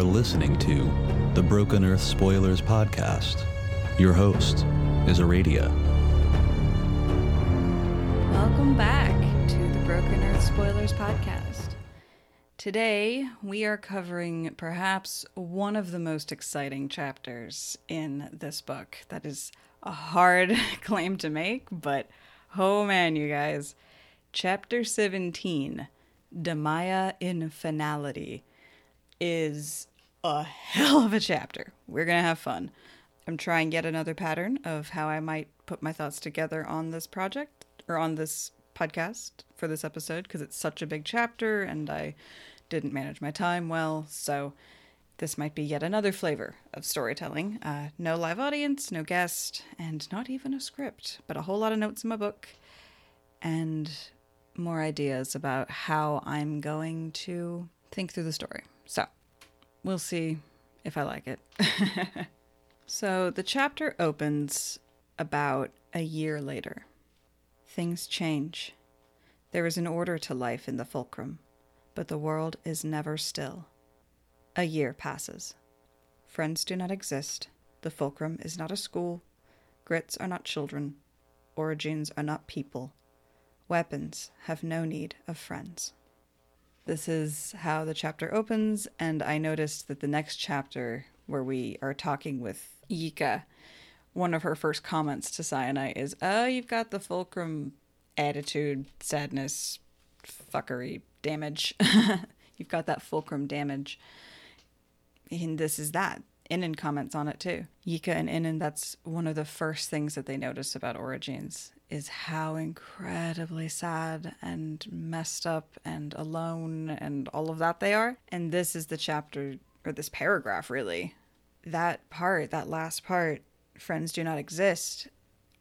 are listening to the Broken Earth Spoilers Podcast. Your host is Aradia. Welcome back to the Broken Earth Spoilers Podcast. Today, we are covering perhaps one of the most exciting chapters in this book. That is a hard claim to make, but oh man, you guys. Chapter 17, Damaya in Finality, is a hell of a chapter. We're going to have fun. I'm trying yet another pattern of how I might put my thoughts together on this project or on this podcast for this episode because it's such a big chapter and I didn't manage my time well. So this might be yet another flavor of storytelling. Uh, no live audience, no guest, and not even a script, but a whole lot of notes in my book and more ideas about how I'm going to think through the story. So we'll see if I like it. so the chapter opens about a year later. Things change. There is an order to life in the fulcrum, but the world is never still. A year passes. Friends do not exist. The fulcrum is not a school. Grits are not children. Orogenes are not people. Weapons have no need of friends. This is how the chapter opens, and I noticed that the next chapter, where we are talking with Ykka, one of her first comments to Syenite is, Oh, you've got the fulcrum attitude, sadness, fuckery, damage. you've got that fulcrum damage. And this is that. Innon comments on it too. Ykka and Innon, that's one of the first things that they notice about Orogenes is how incredibly sad and messed up and alone and all of that they are. And this is the chapter or this paragraph really. That part, that last part, friends do not exist.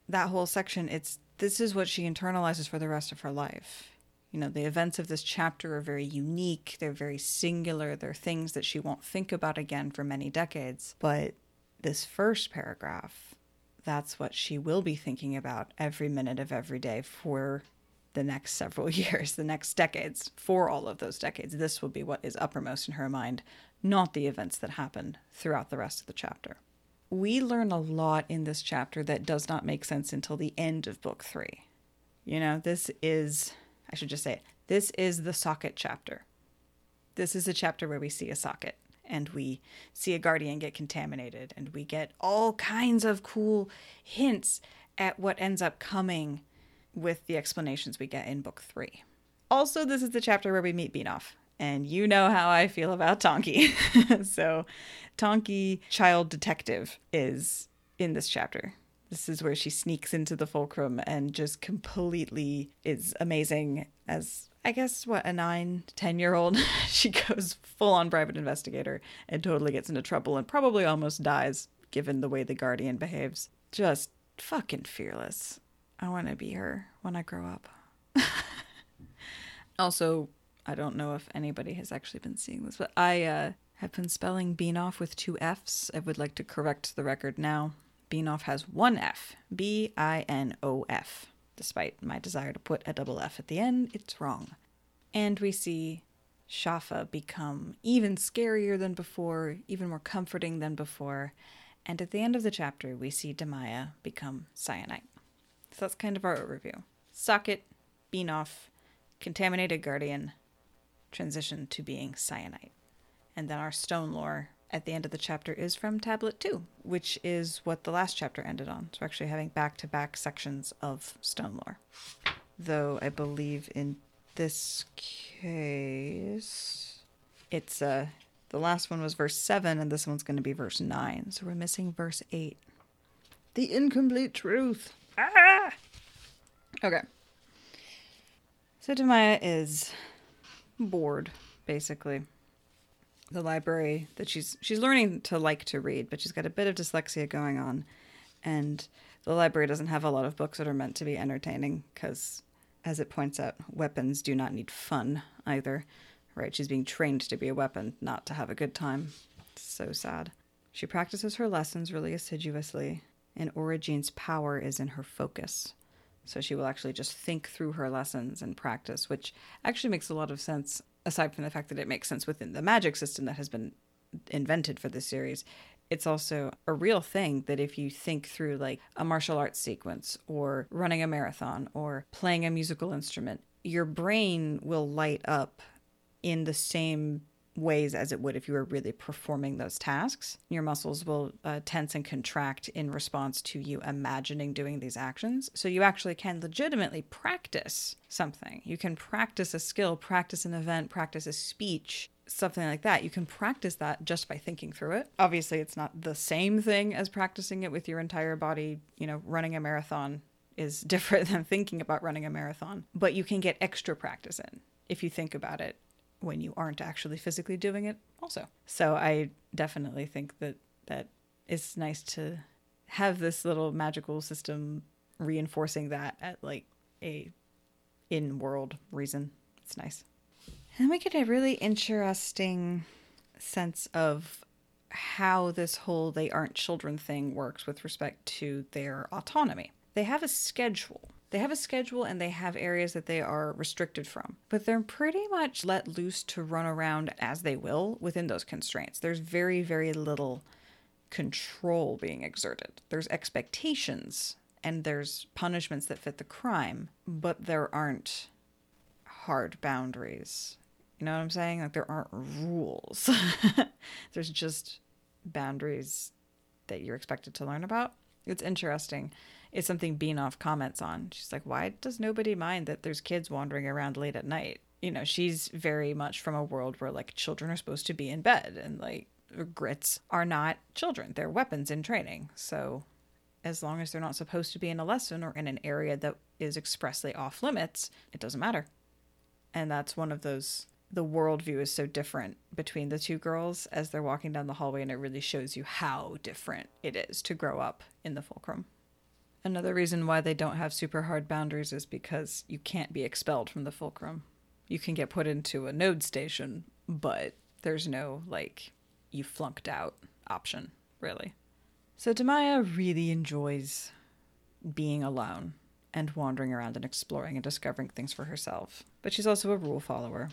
That whole section, it's this is what she internalizes for the rest of her life. You know, the events of this chapter are very unique, they're very singular, they're things that she won't think about again for many decades. But this first paragraph, that's what she will be thinking about every minute of every day for the next several years, the next decades, for all of those decades. This will be what is uppermost in her mind, not the events that happen throughout the rest of the chapter. We learn a lot in this chapter that does not make sense until the end of book three. You know, this is I should just say it. This is the socket chapter. This is a chapter where we see a socket and we see a guardian get contaminated and we get all kinds of cool hints at what ends up coming with the explanations we get in book three. Also, this is the chapter where we meet Binof. And you know how I feel about Tonkee. so, Tonkee, child detective, is in this chapter. This is where she sneaks into the fulcrum and just completely is amazing as I guess what a nine, ten year old. she goes full on private investigator and totally gets into trouble and probably almost dies given the way the guardian behaves. Just fucking fearless. I want to be her when I grow up. also, I don't know if anybody has actually been seeing this, but I uh, have been spelling Binof with two F's. I would like to correct the record now. Binof has one F, B I N O F. Despite my desire to put a double F at the end, it's wrong. And we see Schaffa become even scarier than before, even more comforting than before. And at the end of the chapter, we see Damaya become Syenite. So that's kind of our overview. Socket, Binof, contaminated guardian, transition to being Syenite. And then our stone lore at the end of the chapter is from Tablet 2, which is what the last chapter ended on. So, we're actually, having back to back sections of Stone Lore. Though I believe in this case, it's uh, the last one was verse 7, and this one's going to be verse 9. So, we're missing verse 8. The incomplete truth. Ah! Okay. So, Damaya is bored, basically the library that she's she's learning to like to read, but she's got a bit of dyslexia going on, and the library doesn't have a lot of books that are meant to be entertaining because, as it points out, weapons do not need fun either. Right? She's being trained to be a weapon, not to have a good time. It's so sad. She practices her lessons really assiduously, and orogene's power is in her focus. So she will actually just think through her lessons and practice, which actually makes a lot of sense aside from the fact that it makes sense within the magic system that has been invented for this series. It's also a real thing that if you think through like a martial arts sequence or running a marathon or playing a musical instrument, your brain will light up in the same ways as it would if you were really performing those tasks. Your muscles will uh, tense and contract in response to you imagining doing these actions. So you actually can legitimately practice something. You can practice a skill, practice an event, practice a speech. Something like that. You can practice that just by thinking through it. Obviously, it's not the same thing as practicing it with your entire body. You know, running a marathon is different than thinking about running a marathon, but you can get extra practice in if you think about it when you aren't actually physically doing it also. So I definitely think that that it's nice to have this little magical system reinforcing that at like a in-world reason. It's nice. And we get a really interesting sense of how this whole they aren't children thing works with respect to their autonomy. They have a schedule they have a schedule and they have areas that they are restricted from, but they're pretty much let loose to run around as they will within those constraints. There's very, very little control being exerted. There's expectations and there's punishments that fit the crime, but there aren't hard boundaries. You know what I'm saying? Like there aren't rules. there's just boundaries that you're expected to learn about. It's interesting is something Binof comments on. She's like, why does nobody mind that there's kids wandering around late at night? You know, she's very much from a world where like children are supposed to be in bed and like grits are not children. They're weapons in training. So as long as they're not supposed to be in a lesson or in an area that is expressly off limits, it doesn't matter. And that's one of those the worldview is so different between the two girls as they're walking down the hallway and it really shows you how different it is to grow up in the fulcrum. Another reason why they don't have super hard boundaries is because you can't be expelled from the fulcrum. You can get put into a node station, but there's no, like, you flunked out option, really. So Damaya really enjoys being alone and wandering around and exploring and discovering things for herself. But she's also a rule follower.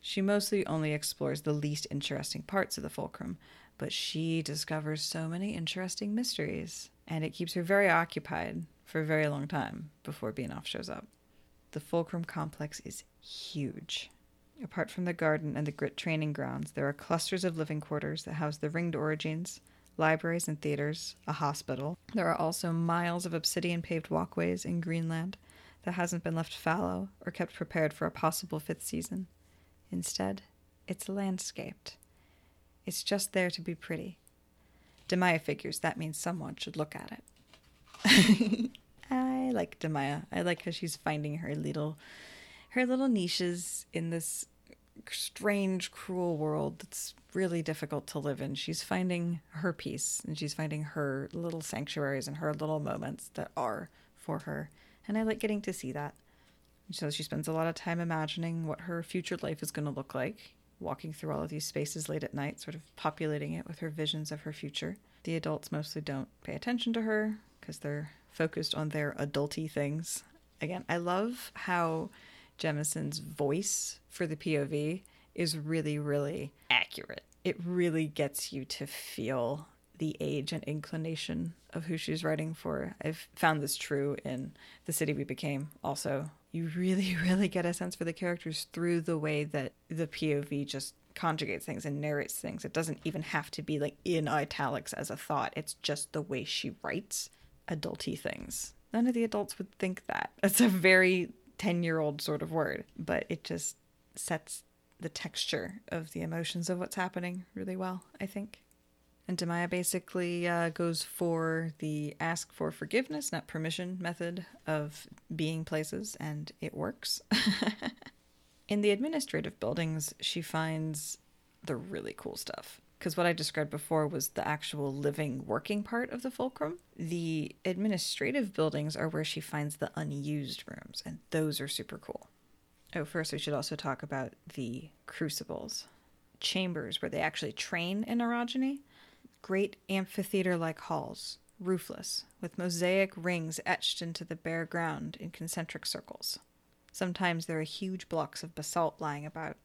She mostly only explores the least interesting parts of the fulcrum, but she discovers so many interesting mysteries and it keeps her very occupied for a very long time before Binof shows up. The Fulcrum complex is huge. Apart from the garden and the grit training grounds, there are clusters of living quarters that house the ringed orogenes, libraries and theaters, a hospital. There are also miles of obsidian paved walkways in Greenland that hasn't been left fallow or kept prepared for a possible fifth season. Instead, it's landscaped. It's just there to be pretty. Damaya figures that means someone should look at it. I like Damaya. I like how she's finding her little her little niches in this strange, cruel world that's really difficult to live in. She's finding her peace and she's finding her little sanctuaries and her little moments that are for her. And I like getting to see that. So she spends a lot of time imagining what her future life is going to look like walking through all of these spaces late at night, sort of populating it with her visions of her future. The adults mostly don't pay attention to her because they're focused on their adulty things. Again, I love how Jemisin's voice for the POV is really, really accurate. It really gets you to feel the age and inclination of who she's writing for. I've found this true in The City We Became also. You really, really get a sense for the characters through the way that the POV just conjugates things and narrates things. It doesn't even have to be like in italics as a thought. It's just the way she writes adulty things. None of the adults would think that. It's a very 10 year old sort of word, but it just sets the texture of the emotions of what's happening really well, I think. And Damaya basically uh, goes for the ask for forgiveness, not permission method of being places, and it works. In the administrative buildings, she finds the really cool stuff. Because what I described before was the actual living, working part of the fulcrum. The administrative buildings are where she finds the unused rooms, and those are super cool. Oh, first, we should also talk about the crucibles chambers where they actually train in orogeny great amphitheater like halls, roofless, with mosaic rings etched into the bare ground in concentric circles. Sometimes there are huge blocks of basalt lying about.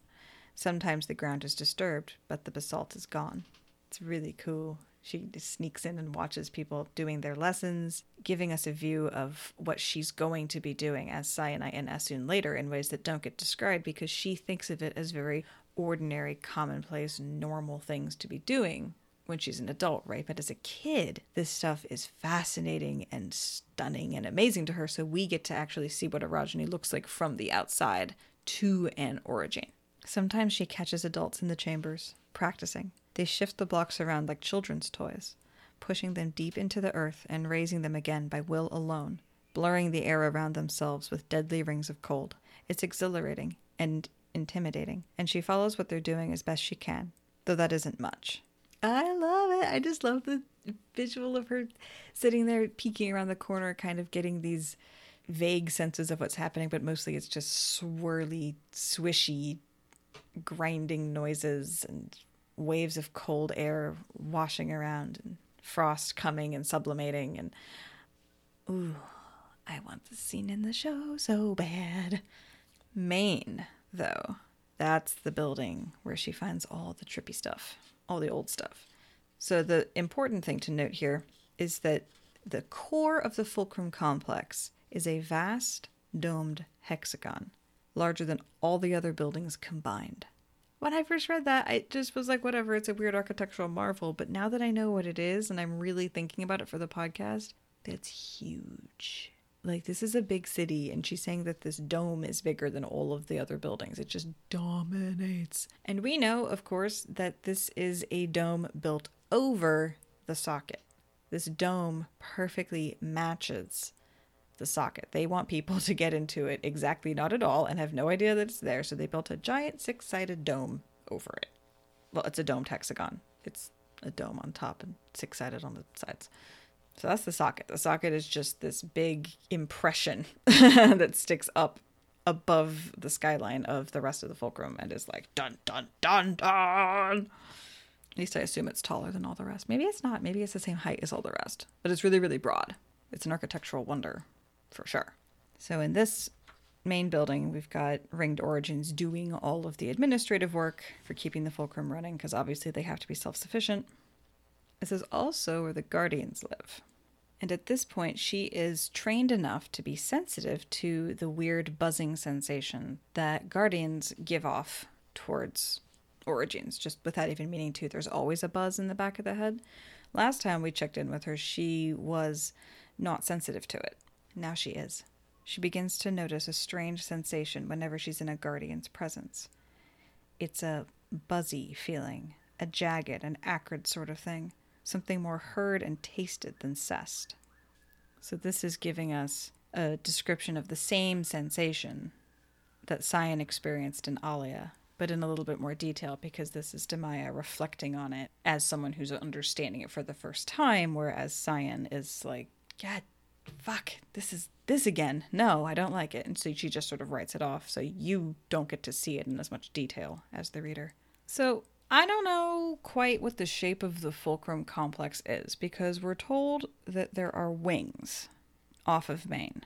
Sometimes the ground is disturbed, but the basalt is gone. It's really cool. She sneaks in and watches people doing their lessons, giving us a view of what she's going to be doing as Syenite and Essun later in ways that don't get described because she thinks of it as very ordinary, commonplace, normal things to be doing when she's an adult, right? But as a kid, this stuff is fascinating and stunning and amazing to her. So we get to actually see what orogeny looks like from the outside to an orogene. Sometimes she catches adults in the chambers, practicing. They shift the blocks around like children's toys, pushing them deep into the earth and raising them again by will alone, blurring the air around themselves with deadly rings of cold. It's exhilarating and intimidating, and she follows what they're doing as best she can, though that isn't much. I love it. I just love the visual of her sitting there peeking around the corner, kind of getting these vague senses of what's happening, but mostly it's just swirly, swishy, grinding noises and waves of cold air washing around and frost coming and sublimating. And ooh i want the scene in the show so bad. Main though that's the building where she finds all the trippy stuff all the old stuff so the important thing to note here is that the core of the fulcrum complex is a vast domed hexagon larger than all the other buildings combined when I first read that, I just was like, whatever, it's a weird architectural marvel. But now that I know what it is and I'm really thinking about it for the podcast, it's huge. Like, this is a big city, and she's saying that this dome is bigger than all of the other buildings. It just dominates. And we know, of course, that this is a dome built over the socket. This dome perfectly matches the socket. They want people to get into it exactly not at all and have no idea that it's there, so they built a giant six sided dome over it. Well, it's a domed hexagon. It's a dome on top and six sided on the sides. So that's the socket. The socket is just this big impression that sticks up above the skyline of the rest of the fulcrum and is like dun dun dun dun. At least I assume it's taller than all the rest. Maybe it's not. Maybe it's the same height as all the rest. But it's really, really broad. It's an architectural wonder for sure. So in this main building, we've got Ringed Orogenes doing all of the administrative work for keeping the fulcrum running, because obviously they have to be self sufficient. This is also where the Guardians live. And at this point, she is trained enough to be sensitive to the weird buzzing sensation that Guardians give off towards Orogenes, just without even meaning to. There's always a buzz in the back of the head. Last time we checked in with her, she was not sensitive to it. Now she is. She begins to notice a strange sensation whenever she's in a guardian's presence. It's a buzzy feeling, a jagged and acrid sort of thing, something more heard and tasted than sessed. So, this is giving us a description of the same sensation that Syen experienced in Allia, but in a little bit more detail because this is Damaya reflecting on it as someone who's understanding it for the first time, whereas Syen is like, God fuck, this is this again. No, I don't like it. And so she just sort of writes it off so you don't get to see it in as much detail as the reader. So I don't know quite what the shape of the fulcrum complex is because we're told that there are wings off of Main.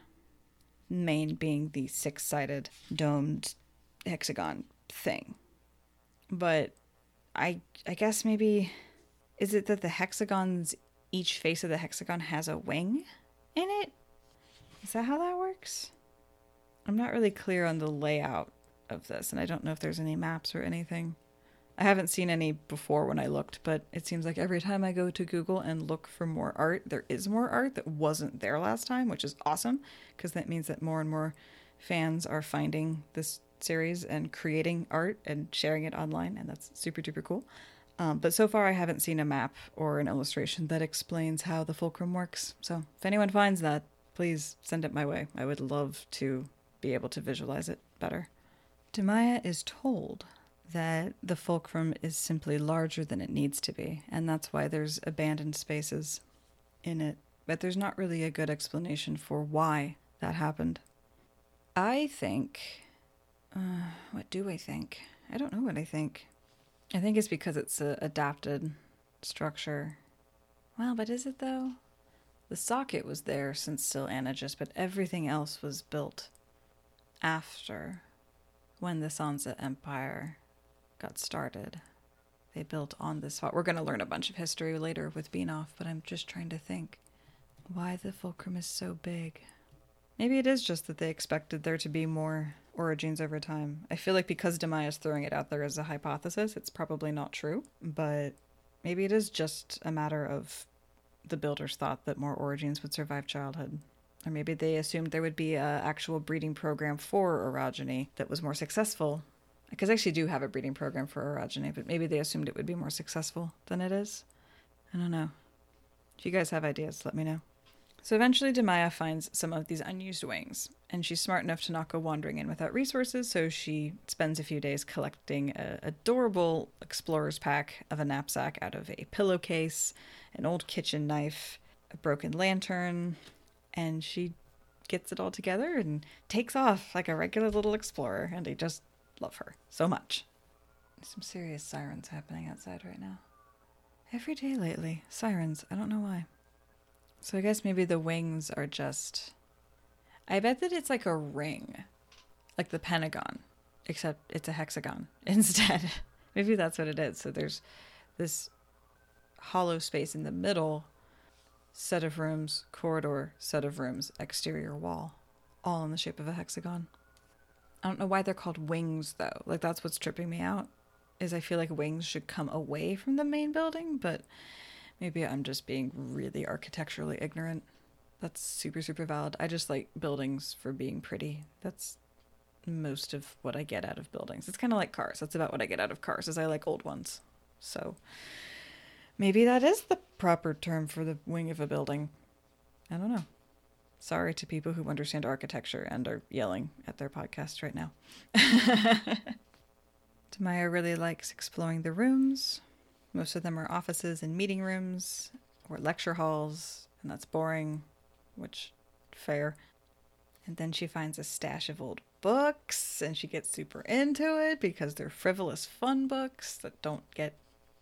Main being the six sided domed hexagon thing. But I I guess maybe is it that the hexagons each face of the hexagon has a wing? in it? Is that how that works? I'm not really clear on the layout of this, and I don't know if there's any maps or anything. I haven't seen any before when I looked, but it seems like every time I go to Google and look for more art, there is more art that wasn't there last time, which is awesome because that means that more and more fans are finding this series and creating art and sharing it online, and that's super duper cool. Um, but so far, I haven't seen a map or an illustration that explains how the fulcrum works. So if anyone finds that, please send it my way. I would love to be able to visualize it better. Damaya is told that the fulcrum is simply larger than it needs to be, and that's why there's abandoned spaces in it. But there's not really a good explanation for why that happened. I think. Uh, what do I think? I don't know what I think. I think it's because it's an adapted structure. Well, but is it though? The socket was there since Syl Anagist, but everything else was built after when the Sanzed Empire got started. They built on this spot. We're going to learn a bunch of history later with Binof, but I'm just trying to think why the fulcrum is so big. Maybe it is just that they expected there to be more orogenes over time. I feel like because Damaya is throwing it out there as a hypothesis, it's probably not true, but maybe it is just a matter of the builders thought that more orogenes would survive childhood. Or maybe they assumed there would be an actual breeding program for orogeny that was more successful. Because I actually do have a breeding program for orogeny, but maybe they assumed it would be more successful than it is. I don't know. If you guys have ideas, let me know. So eventually, Damaya finds some of these unused wings, and she's smart enough to not go wandering in without resources, so she spends a few days collecting a adorable explorer's pack of a knapsack out of a pillowcase, an old kitchen knife, a broken lantern, and she gets it all together and takes off like a regular little explorer, and I just love her so much. Some serious sirens happening outside right now. Every day lately, sirens. I don't know why. So I guess maybe the wings are just. I bet that it's like a ring, like the Pentagon, except it's a hexagon instead. maybe that's what it is. So there's this hollow space in the middle, set of rooms, corridor, set of rooms, exterior wall, all in the shape of a hexagon. I don't know why they're called wings though. Like that's what's tripping me out. Is I feel like wings should come away from the main building, but Maybe I'm just being really architecturally ignorant. That's super, super valid. I just like buildings for being pretty. That's most of what I get out of buildings. It's kind of like cars. That's about what I get out of cars, is I like old ones. So maybe that is the proper term for the wing of a building. I don't know. Sorry to people who understand architecture and are yelling at their podcast right now. Damaya really likes exploring the rooms, most of them are offices and meeting rooms or lecture halls, and that's boring, which fair. And then she finds a stash of old books and she gets super into it because they're frivolous fun books that don't get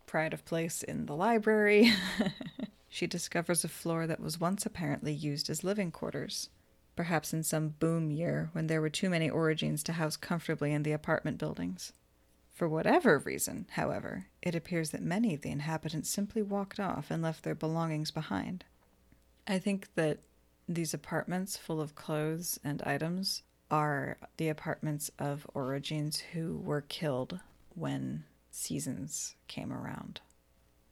pride of place in the library. she discovers a floor that was once apparently used as living quarters, perhaps in some boom year when there were too many orogenes to house comfortably in the apartment buildings. For whatever reason, however, it appears that many of the inhabitants simply walked off and left their belongings behind. I think that these apartments full of clothes and items are the apartments of orogenes who were killed when seasons came around.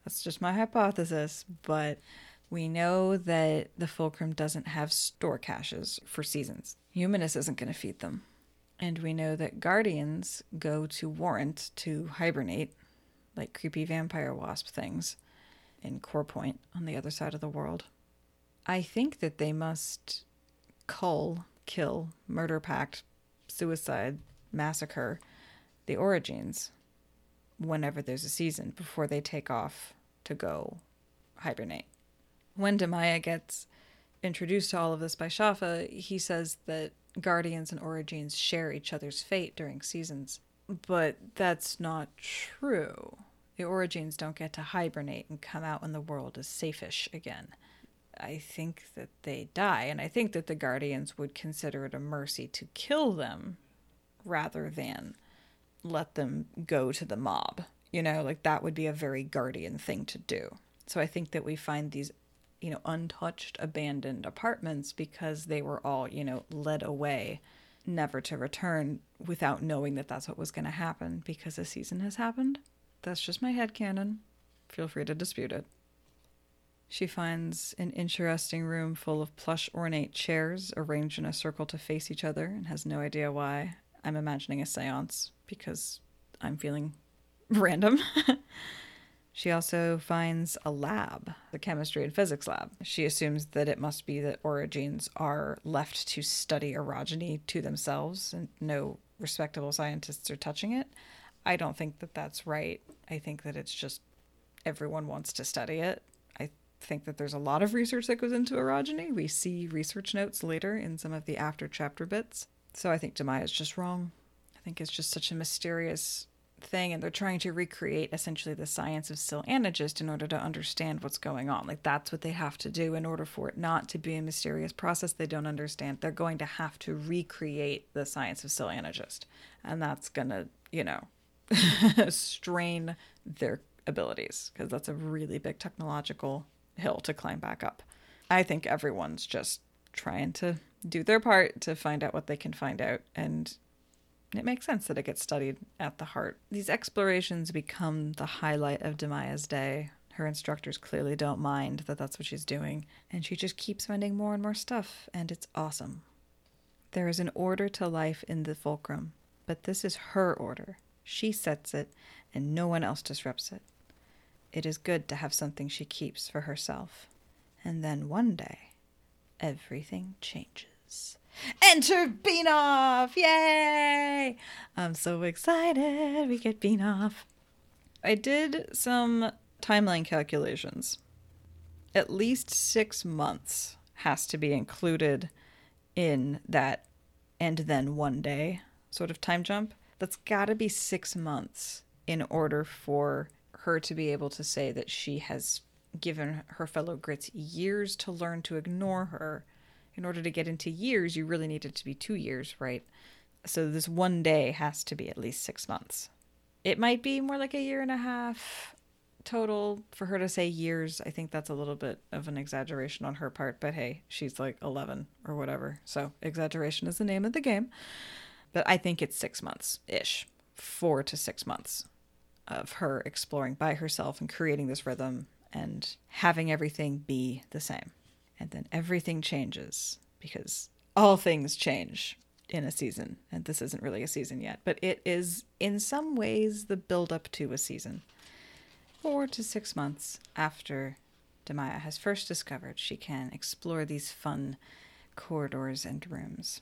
That's just my hypothesis, but we know that the Fulcrum doesn't have store caches for seasons. Yumenes isn't going to feed them. And we know that guardians go to Warrant to hibernate, like creepy vampire wasp things, in Core Point on the other side of the world. I think that they must cull, kill, murder pact, suicide, massacre the orogenes whenever there's a season before they take off to go hibernate. When Damaya gets introduced to all of this by Schaffa, he says that Guardians and Orogenes share each other's fate during seasons. But that's not true. The Orogenes don't get to hibernate and come out when the world is safeish again. I think that they die, and I think that the Guardians would consider it a mercy to kill them rather than let them go to the mob. You know, like that would be a very Guardian thing to do. So I think that we find these you know, untouched, abandoned apartments because they were all, you know, led away, never to return without knowing that that's what was going to happen because a season has happened. That's just my head canon. Feel free to dispute it. She finds an interesting room full of plush ornate chairs arranged in a circle to face each other and has no idea why. I'm imagining a seance because I'm feeling random. She also finds a lab, the chemistry and physics lab. She assumes that it must be that orogenes are left to study orogeny to themselves and no respectable scientists are touching it. I don't think that that's right. I think that it's just everyone wants to study it. I think that there's a lot of research that goes into orogeny. We see research notes later in some of the after chapter bits. So I think Damaya is just wrong. I think it's just such a mysterious thing and they're trying to recreate essentially the science of Syl Anagist in order to understand what's going on. Like that's what they have to do in order for it not to be a mysterious process they don't understand. They're going to have to recreate the science of Syl Anagist. And that's gonna, you know, strain their abilities because that's a really big technological hill to climb back up. I think everyone's just trying to do their part to find out what they can find out and it makes sense that it gets studied at the heart. These explorations become the highlight of Damaya's day. Her instructors clearly don't mind that that's what she's doing, and she just keeps finding more and more stuff, and it's awesome. There is an order to life in the fulcrum, but this is her order. She sets it, and no one else disrupts it. It is good to have something she keeps for herself. And then one day, everything changes. Enter Binof! Yay! I'm so excited we get Binof. I did some timeline calculations. At least six months has to be included in that and then one day sort of time jump. That's got to be six months in order for her to be able to say that she has given her fellow grits years to learn to ignore her. In order to get into years, you really need it to be two years, right? So this one day has to be at least six months. It might be more like a year and a half total for her to say years. I think that's a little bit of an exaggeration on her part, but hey, she's like 11 or whatever. So exaggeration is the name of the game. But I think it's six months ish, four to six months of her exploring by herself and creating this rhythm and having everything be the same. And then everything changes because all things change in a season. And this isn't really a season yet, but it is in some ways the build up to a season. Four to six months after Damaya has first discovered she can explore these fun corridors and rooms.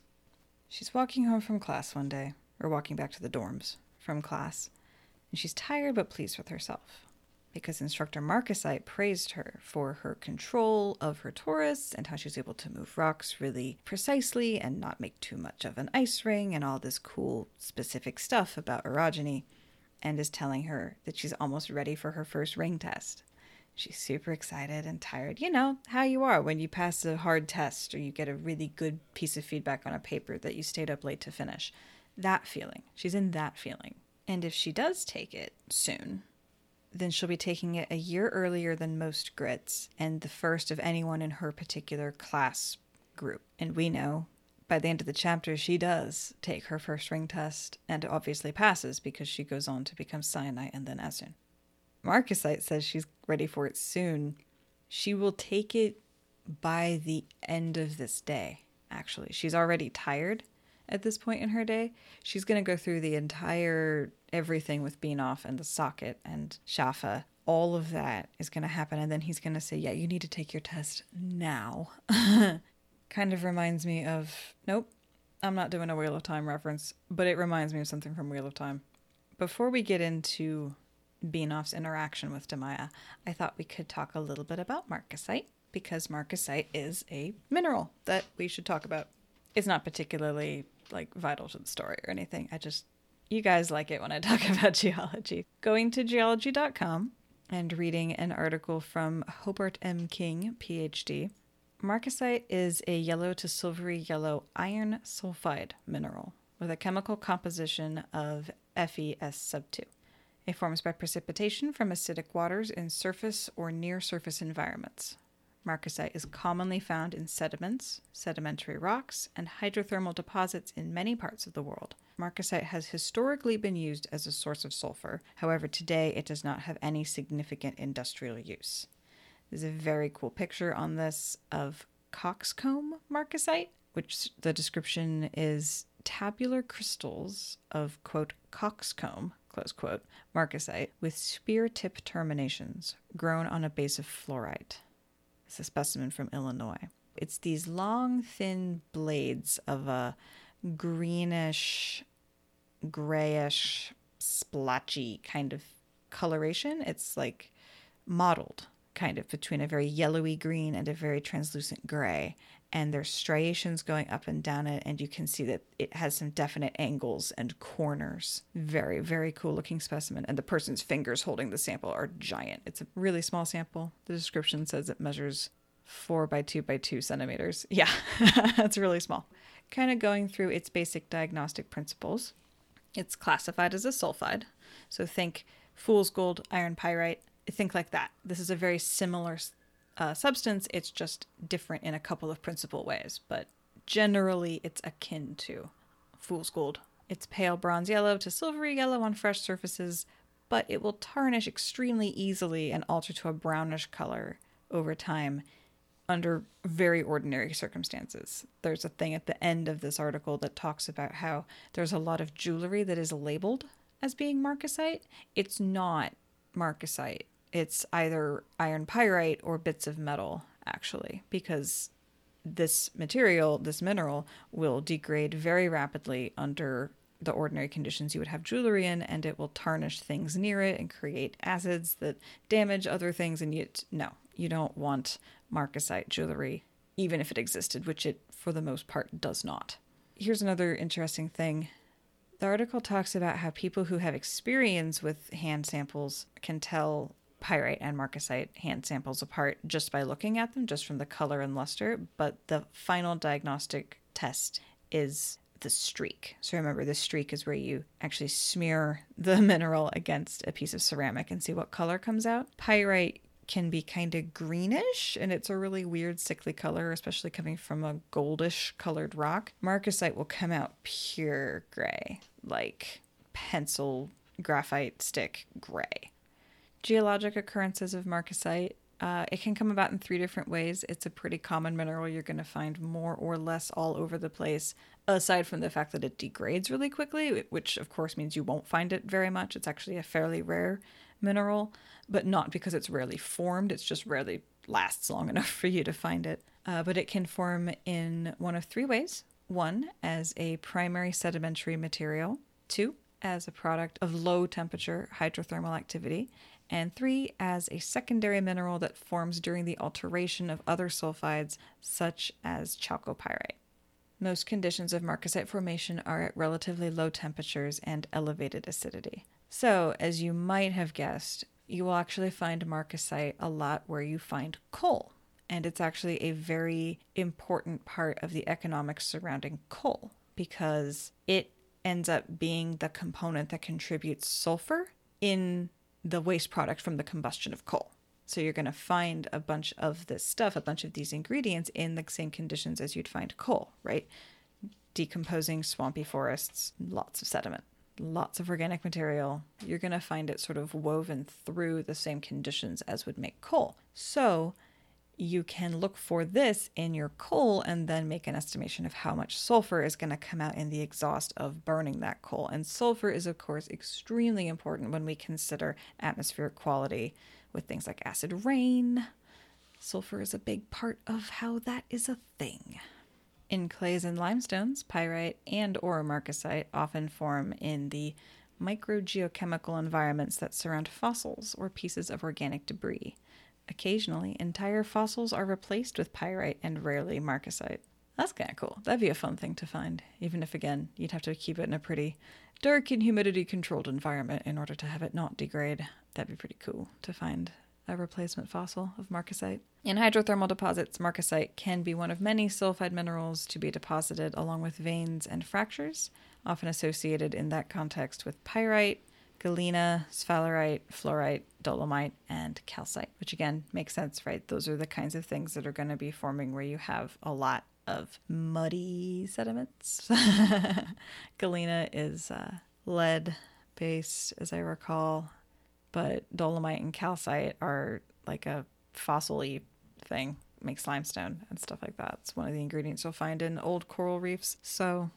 She's walking home from class one day, or walking back to the dorms from class, and she's tired but pleased with herself because instructor Marcasite praised her for her control of her tourists and how she was able to move rocks really precisely and not make too much of an ice ring and all this cool specific stuff about orogeny, and is telling her that she's almost ready for her first ring test. She's super excited and tired. You know how you are when you pass a hard test or you get a really good piece of feedback on a paper that you stayed up late to finish. That feeling. She's in that feeling. And if she does take it soon, then she'll be taking it a year earlier than most grits and the first of anyone in her particular class group. And we know by the end of the chapter, she does take her first ring test and obviously passes because she goes on to become Syenite and then Essun. Marcasite says she's ready for it soon. She will take it by the end of this day, actually. She's already tired at this point in her day. She's going to go through the entire everything with Binof and the socket and Schaffa. All of that is going to happen. And then he's going to say, Yeah, you need to take your test now. kind of reminds me of, nope, I'm not doing a Wheel of Time reference, but it reminds me of something from Wheel of Time. Before we get into Binof's interaction with Damaya, I thought we could talk a little bit about Marcasite because Marcasite is a mineral that we should talk about. It's not particularly like vital to the story or anything. I just you guys like it when I talk about geology. Going to geology.com and reading an article from Hobart M. King, PhD. Marcasite is a yellow to silvery yellow iron sulfide mineral with a chemical composition of FeS sub 2. It forms by precipitation from acidic waters in surface or near surface environments. Marcasite is commonly found in sediments, sedimentary rocks, and hydrothermal deposits in many parts of the world. Marcasite has historically been used as a source of sulfur. However, today it does not have any significant industrial use. There's a very cool picture on this of coxcomb marcasite, which the description is tabular crystals of quote coxcomb close quote marcasite with spear tip terminations grown on a base of fluorite. It's a specimen from Illinois. It's these long, thin blades of a greenish, grayish, splotchy kind of coloration. It's like mottled, kind of between a very yellowy green and a very translucent gray. And there's striations going up and down it, and you can see that it has some definite angles and corners. Very, very cool looking specimen. And the person's fingers holding the sample are giant. It's a really small sample. The description says it measures four by two by two centimeters. Yeah, that's really small. Kind of going through its basic diagnostic principles. It's classified as a sulfide. So think fool's gold, iron pyrite, think like that. This is a very similar uh, substance, it's just different in a couple of principal ways, but generally it's akin to fool's gold. It's pale bronze yellow to silvery yellow on fresh surfaces, but it will tarnish extremely easily and alter to a brownish color over time under very ordinary circumstances. There's a thing at the end of this article that talks about how there's a lot of jewelry that is labeled as being marcasite. It's not marcasite. It's either iron pyrite or bits of metal, actually, because this material, this mineral, will degrade very rapidly under the ordinary conditions you would have jewelry in, and it will tarnish things near it and create acids that damage other things. And yet, no, you don't want marcasite jewelry, even if it existed, which it, for the most part, does not. Here's another interesting thing. The article talks about how people who have experience with hand samples can tell pyrite and marcasite hand samples apart just by looking at them, just from the color and luster. But the final diagnostic test is the streak. So remember, the streak is where you actually smear the mineral against a piece of ceramic and see what color comes out. Pyrite can be kind of greenish and it's a really weird sickly color, especially coming from a goldish colored rock. Marcasite will come out pure gray, like pencil graphite stick gray geologic occurrences of marcasite. Uh, it can come about in three different ways. It's a pretty common mineral you're going to find more or less all over the place, aside from the fact that it degrades really quickly, which of course means you won't find it very much. It's actually a fairly rare mineral, but not because it's rarely formed, it's just rarely lasts long enough for you to find it. Uh, but it can form in one of three ways one, as a primary sedimentary material, two, as a product of low temperature hydrothermal activity, and three, as a secondary mineral that forms during the alteration of other sulfides, such as chalcopyrite. Most conditions of marcasite formation are at relatively low temperatures and elevated acidity. So, as you might have guessed, you will actually find marcasite a lot where you find coal. And it's actually a very important part of the economics surrounding coal because it ends up being the component that contributes sulfur in the waste product from the combustion of coal. So you're going to find a bunch of this stuff, a bunch of these ingredients in the same conditions as you'd find coal, right? Decomposing swampy forests, lots of sediment, lots of organic material. You're going to find it sort of woven through the same conditions as would make coal. So you can look for this in your coal and then make an estimation of how much sulfur is going to come out in the exhaust of burning that coal. And sulfur is, of course, extremely important when we consider atmospheric quality with things like acid rain. Sulfur is a big part of how that is a thing. In clays and limestones, pyrite and or marcasite often form in the microgeochemical environments that surround fossils or pieces of organic debris. Occasionally, entire fossils are replaced with pyrite and rarely marcasite. That's kind of cool. That'd be a fun thing to find, even if, again, you'd have to keep it in a pretty dark and humidity controlled environment in order to have it not degrade. That'd be pretty cool to find a replacement fossil of marcasite. In hydrothermal deposits, marcasite can be one of many sulfide minerals to be deposited along with veins and fractures, often associated in that context with pyrite, galena, sphalerite, fluorite, dolomite, and calcite, which again makes sense, right? Those are the kinds of things that are going to be forming where you have a lot of muddy sediments. galena is uh, lead based, as I recall, but dolomite and calcite are like a fossil thing, makes limestone and stuff like that. It's one of the ingredients you'll find in old coral reefs. So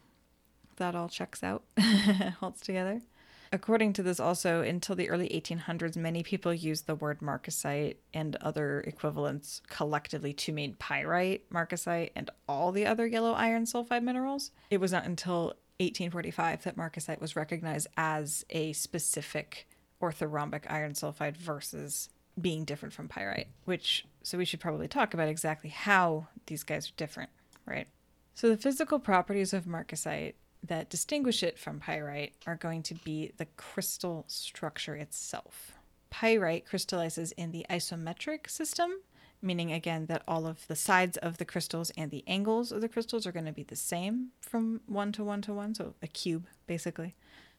that all checks out, holds together. According to this, also, until the early 1800s, many people used the word marcasite and other equivalents collectively to mean pyrite, marcasite, and all the other yellow iron sulfide minerals. It was not until 1845 that marcasite was recognized as a specific orthorhombic iron sulfide versus being different from pyrite, which, so we should probably talk about exactly how these guys are different, right? So, the physical properties of marcasite that distinguish it from pyrite are going to be the crystal structure itself. Pyrite crystallizes in the isometric system, meaning again that all of the sides of the crystals and the angles of the crystals are going to be the same from one to one to one, so a cube basically.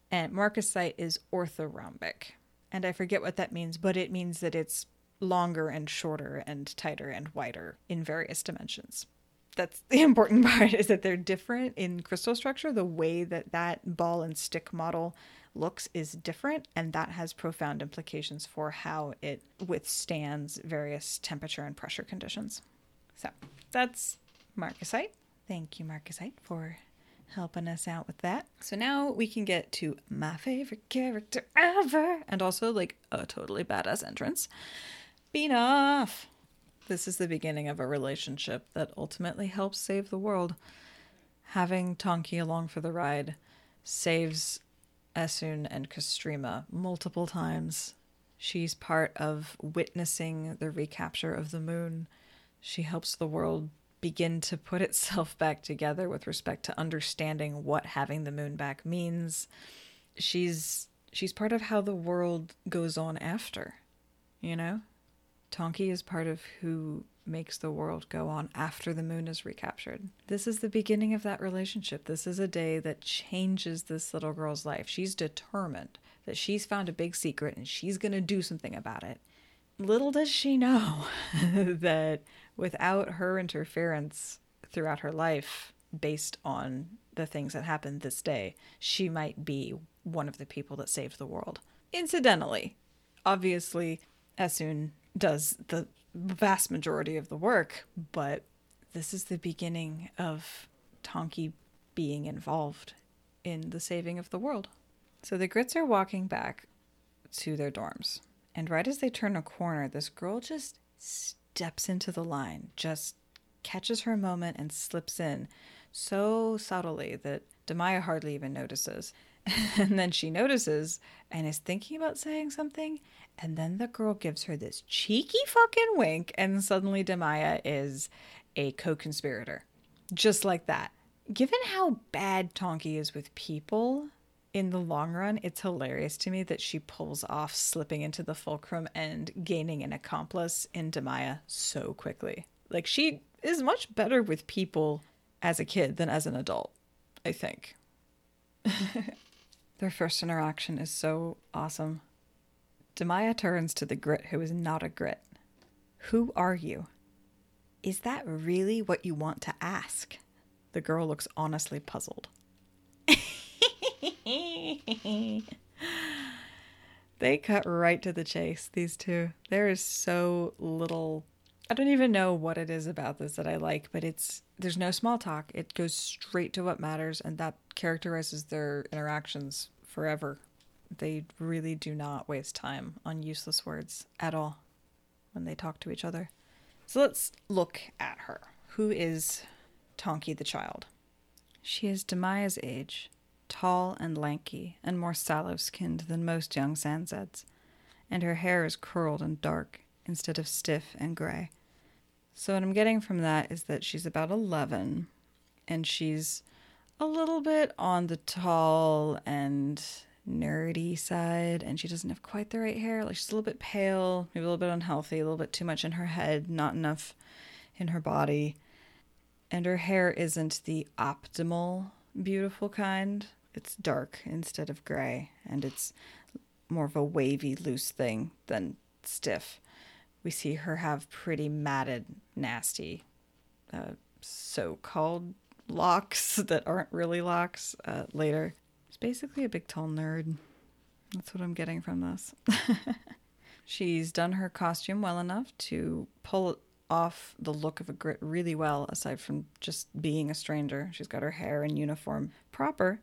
And marcasite is orthorhombic. And I forget what that means, but it means that it's longer and shorter and tighter and wider in various dimensions. That's the important part is that they're different in crystal structure. The way that that ball and stick model looks is different, and that has profound implications for how it withstands various temperature and pressure conditions. So that's marcasite. Thank you, marcasite, for helping us out with that. So now we can get to my favorite character ever, and also like a totally badass entrance. Binof. This is the beginning of a relationship that ultimately helps save the world. Having Tonkee along for the ride saves Essun and Castrima multiple times. She's part of witnessing the recapture of the moon. She helps the world begin to put itself back together with respect to understanding what having the moon back means. She's she's part of how the world goes on after, you know? Tonkee is part of who makes the world go on after the moon is recaptured. This is the beginning of that relationship. This is a day that changes this little girl's life. She's determined that she's found a big secret and she's going to do something about it. Little does she know that without her interference throughout her life, based on the things that happened this day, she might be one of the people that saved the world. Incidentally, obviously, Essun does the vast majority of the work, but this is the beginning of Tonkee being involved in the saving of the world. So the Grits are walking back to their dorms, and right as they turn a corner, this girl just steps into the line, just catches her moment and slips in so subtly that Damaya hardly even notices. and then she notices and is thinking about saying something. And then the girl gives her this cheeky fucking wink. And suddenly Damaya is a co conspirator. Just like that. Given how bad Tonkee is with people in the long run, it's hilarious to me that she pulls off slipping into the fulcrum and gaining an accomplice in Damaya so quickly. Like, she is much better with people as a kid than as an adult, I think. Their first interaction is so awesome. Damaya turns to the grit who is not a grit. Who are you? Is that really what you want to ask? The girl looks honestly puzzled. they cut right to the chase, these two. There is so little I don't even know what it is about this that I like, but it's there's no small talk. It goes straight to what matters and that characterizes their interactions forever. They really do not waste time on useless words at all when they talk to each other. So let's look at her. Who is Tonkee the child? She is Damaya's age, tall and lanky, and more sallow skinned than most young Sanzeds, and her hair is curled and dark instead of stiff and gray. So, what I'm getting from that is that she's about 11 and she's a little bit on the tall and nerdy side, and she doesn't have quite the right hair. Like, she's a little bit pale, maybe a little bit unhealthy, a little bit too much in her head, not enough in her body. And her hair isn't the optimal beautiful kind. It's dark instead of gray, and it's more of a wavy, loose thing than stiff we see her have pretty matted, nasty, uh, so called locks that aren't really locks uh, later. She's basically a big, tall nerd. That's what I'm getting from this. She's done her costume well enough to pull off the look of a grit really well, aside from just being a stranger. She's got her hair and uniform proper.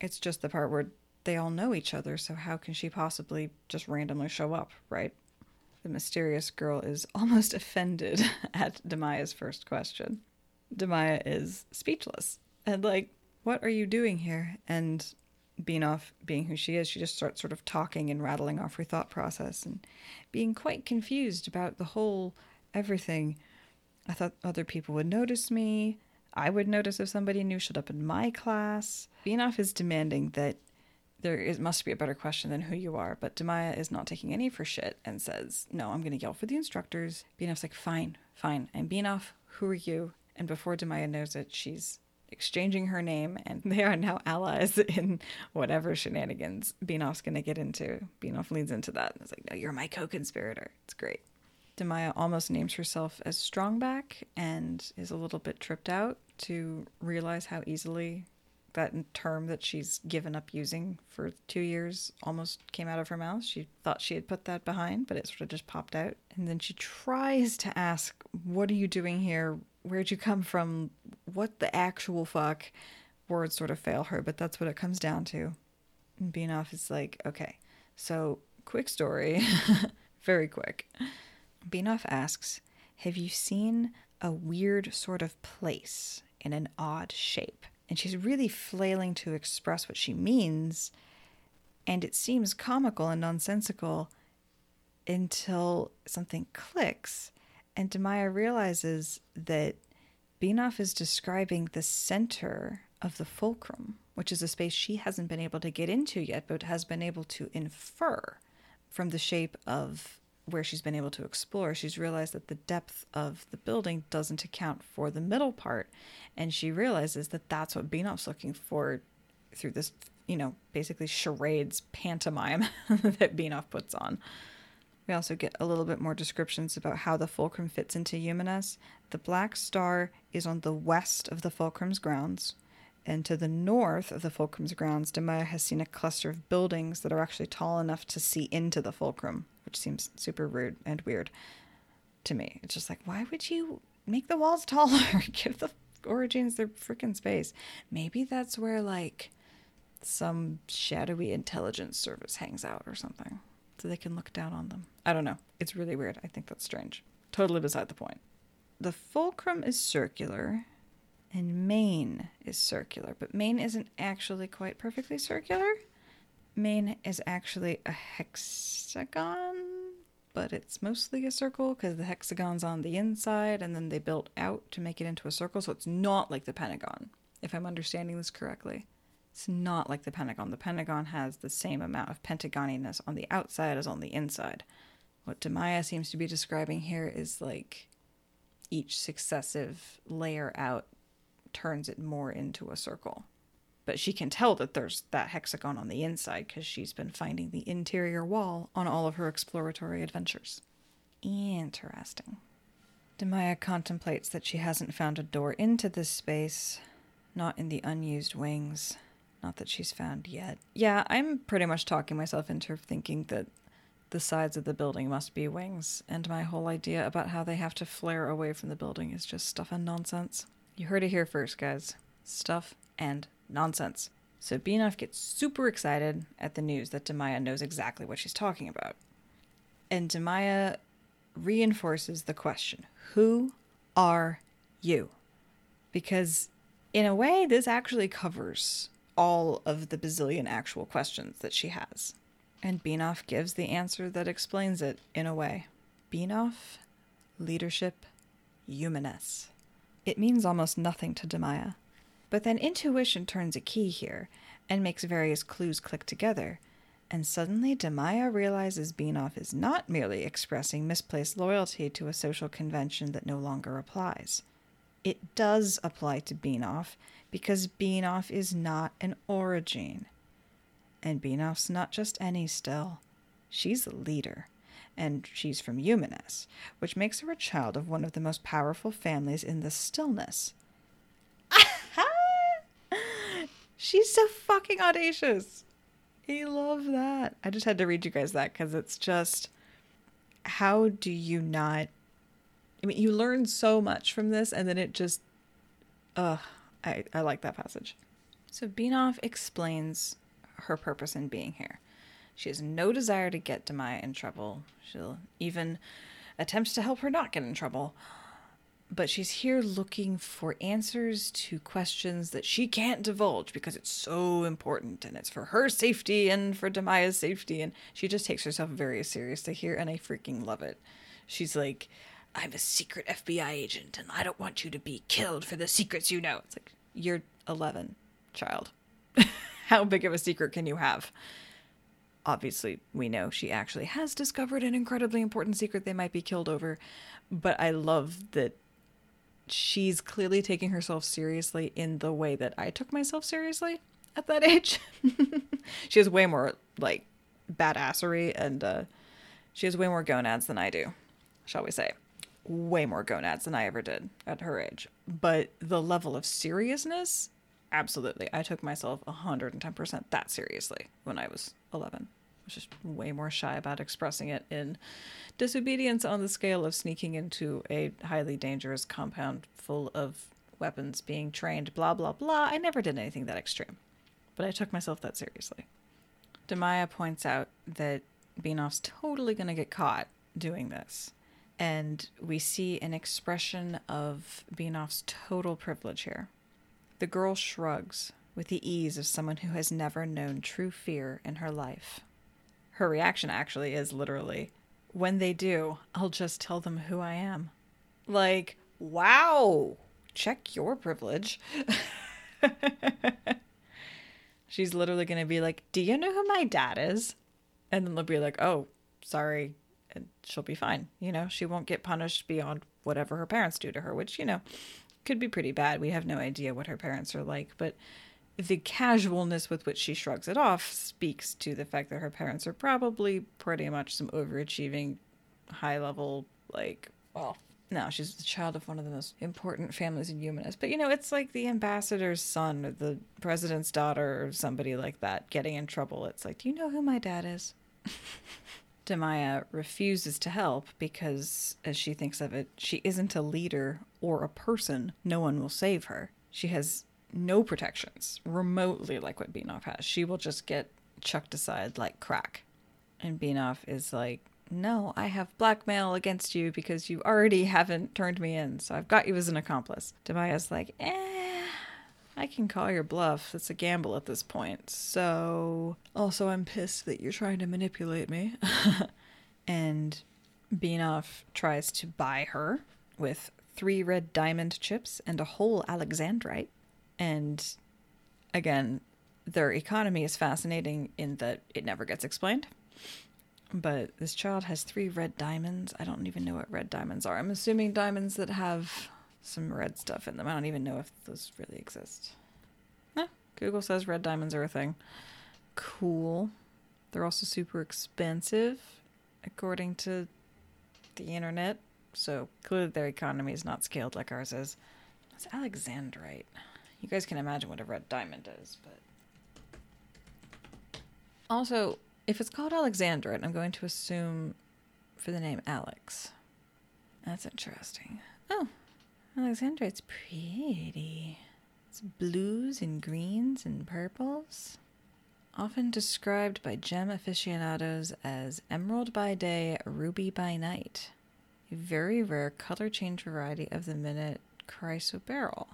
It's just the part where they all know each other, so how can she possibly just randomly show up, right? The mysterious girl is almost offended at Damaya's first question. Damaya is speechless and like, what are you doing here? And Binof, being who she is, she just starts sort of talking and rattling off her thought process and being quite confused about the whole everything. I thought other people would notice me. I would notice if somebody new showed up in my class. Binof is demanding that there is, must be a better question than who you are. But Damaya is not taking any for shit and says, No, I'm to yell for the instructors. Binof's like, Fine, fine. I'm Binof. Who are you? And before Damaya knows it, she's exchanging her name, and they are now allies in whatever shenanigans Binof's to get into. Binof leans into that. And it's like, no, you're my co conspirator. It's great. Damaya almost names herself as Strongback and is a little bit tripped out to realize how easily that term that she's given up using for two years almost came out of her mouth. She thought she had put that behind, but it sort of just popped out. And then she tries to ask, What are you doing here? Where'd you come from? What the actual fuck? Words sort of fail her, but that's what it comes down to. And Binof is like, Okay, so quick story, very quick. Binof asks, Have you seen a weird sort of place in an odd shape? And she's really flailing to express what she means. And it seems comical and nonsensical until something clicks, and Damaya realizes that Binof is describing the center of the fulcrum, which is a space she hasn't been able to get into yet, but has been able to infer from the shape of where she's been able to explore, she's realized that the depth of the building doesn't account for the middle part. And she realizes that that's what Binof's looking for through this, you know, basically charades pantomime that Binof puts on. We also get a little bit more descriptions about how the fulcrum fits into Yumenes. The black star is on the west of the fulcrum's grounds, and to the north of the fulcrum's grounds, Damaya has seen a cluster of buildings that are actually tall enough to see into the fulcrum which seems super rude and weird to me. It's just like, why would you make the walls taller? Give the orogenes their freaking space. Maybe that's where like some shadowy intelligence service hangs out or something. So they can look down on them. I don't know. It's really weird. I think that's strange. Totally beside the point. The fulcrum is circular and Main is circular, but Main isn't actually quite perfectly circular. Main is actually a hexagon, but it's mostly a circle because the hexagon's on the inside and then they built out to make it into a circle. So it's not like the Pentagon, if I'm understanding this correctly. It's not like the Pentagon. The Pentagon has the same amount of pentagoniness on the outside as on the inside. What Damaya seems to be describing here is like each successive layer out turns it more into a circle but she can tell that there's that hexagon on the inside because she's been finding the interior wall on all of her exploratory adventures. Interesting. Damaya contemplates that she hasn't found a door into this space, not in the unused wings. Not that she's found yet. Yeah, I'm pretty much talking myself into thinking that the sides of the building must be wings, and my whole idea about how they have to flare away from the building is just stuff and nonsense. You heard it here first, guys. Stuff and nonsense. So Binof gets super excited at the news that Damaya knows exactly what she's talking about. And Damaya reinforces the question Who are you? Because in a way, this actually covers all of the bazillion actual questions that she has. And Binof gives the answer that explains it in a way. Binof, leadership, Yumenes. It means almost nothing to Damaya. But then intuition turns a key here and makes various clues click together. And suddenly, Damaya realizes Binof is not merely expressing misplaced loyalty to a social convention that no longer applies. It does apply to Binof because Binof is not an orogene. And Binof's not just any still. She's a leader, and she's from Yumenes, which makes her a child of one of the most powerful families in the stillness. She's so fucking audacious. I love that. I just had to read you guys that because it's just how do you not? I mean, you learn so much from this, and then it just, ugh, I, I like that passage. So Binof explains her purpose in being here. She has no desire to get Damaya in trouble. She'll even attempt to help her not get in trouble but she's here looking for answers to questions that she can't divulge because it's so important and it's for her safety and for Damaya's safety. And she just takes herself very seriously here, and I freaking love it. She's like, I'm a secret FBI agent and I don't want you to be killed for the secrets you know. It's like, you're 11, child. How big of a secret can you have? Obviously, we know she actually has discovered an incredibly important secret they might be killed over, but I love that she's clearly taking herself seriously in the way that I took myself seriously at that age. she has way more like badassery and uh, she has way more gonads than I do, shall we say. Way more gonads than I ever did at her age. But the level of seriousness, absolutely. I took myself 110% that seriously when I was 11. Was just way more shy about expressing it in disobedience on the scale of sneaking into a highly dangerous compound full of weapons being trained, blah, blah, blah. I never did anything that extreme but I took myself that seriously. Damaya points out that Binof's totally going to get caught doing this. And we see an expression of Binof's total privilege here. The girl shrugs with the ease of someone who has never known true fear in her life. Her reaction actually is literally, when they do, I'll just tell them who I am. Like, wow, check your privilege. She's literally going to be like, Do you know who my dad is? And then they'll be like, Oh, sorry. And she'll be fine. You know, she won't get punished beyond whatever her parents do to her, which, you know, could be pretty bad. We have no idea what her parents are like. But the casualness with which she shrugs it off speaks to the fact that her parents are probably pretty much some overachieving, high level, like, well, no, she's the child of one of the most important families in humanist. But you know, it's like the ambassador's son or the president's daughter or somebody like that getting in trouble. It's like, do you know who my dad is? Damaya refuses to help because, as she thinks of it, she isn't a leader or a person. No one will save her. She has no protections, remotely like what Binof has. She will just get chucked aside like crack. And Binof is like, no, I have blackmail against you because you already haven't turned me in, so I've got you as an accomplice. Damaya's like, eh, I can call your bluff. It's a gamble at this point. So, also, I'm pissed that you're trying to manipulate me. and Binof tries to buy her with three red diamond chips and a whole alexandrite. And again, their economy is fascinating in that it never gets explained. But this child has three red diamonds. I don't even know what red diamonds are. I'm assuming diamonds that have some red stuff in them. I don't even know if those really exist. Eh, Google says red diamonds are a thing. Cool. They're also super expensive, according to the internet. So clearly their economy is not scaled like ours is. It's Alexandrite. You guys can imagine what a red diamond is, but. Also, if it's called Alexandrite, I'm going to assume for the name Alex. That's interesting. Oh, Alexandrite's pretty. It's blues and greens and purples. Often described by gem aficionados as emerald by day, ruby by night. A very rare color change variety of the minute chrysoberyl.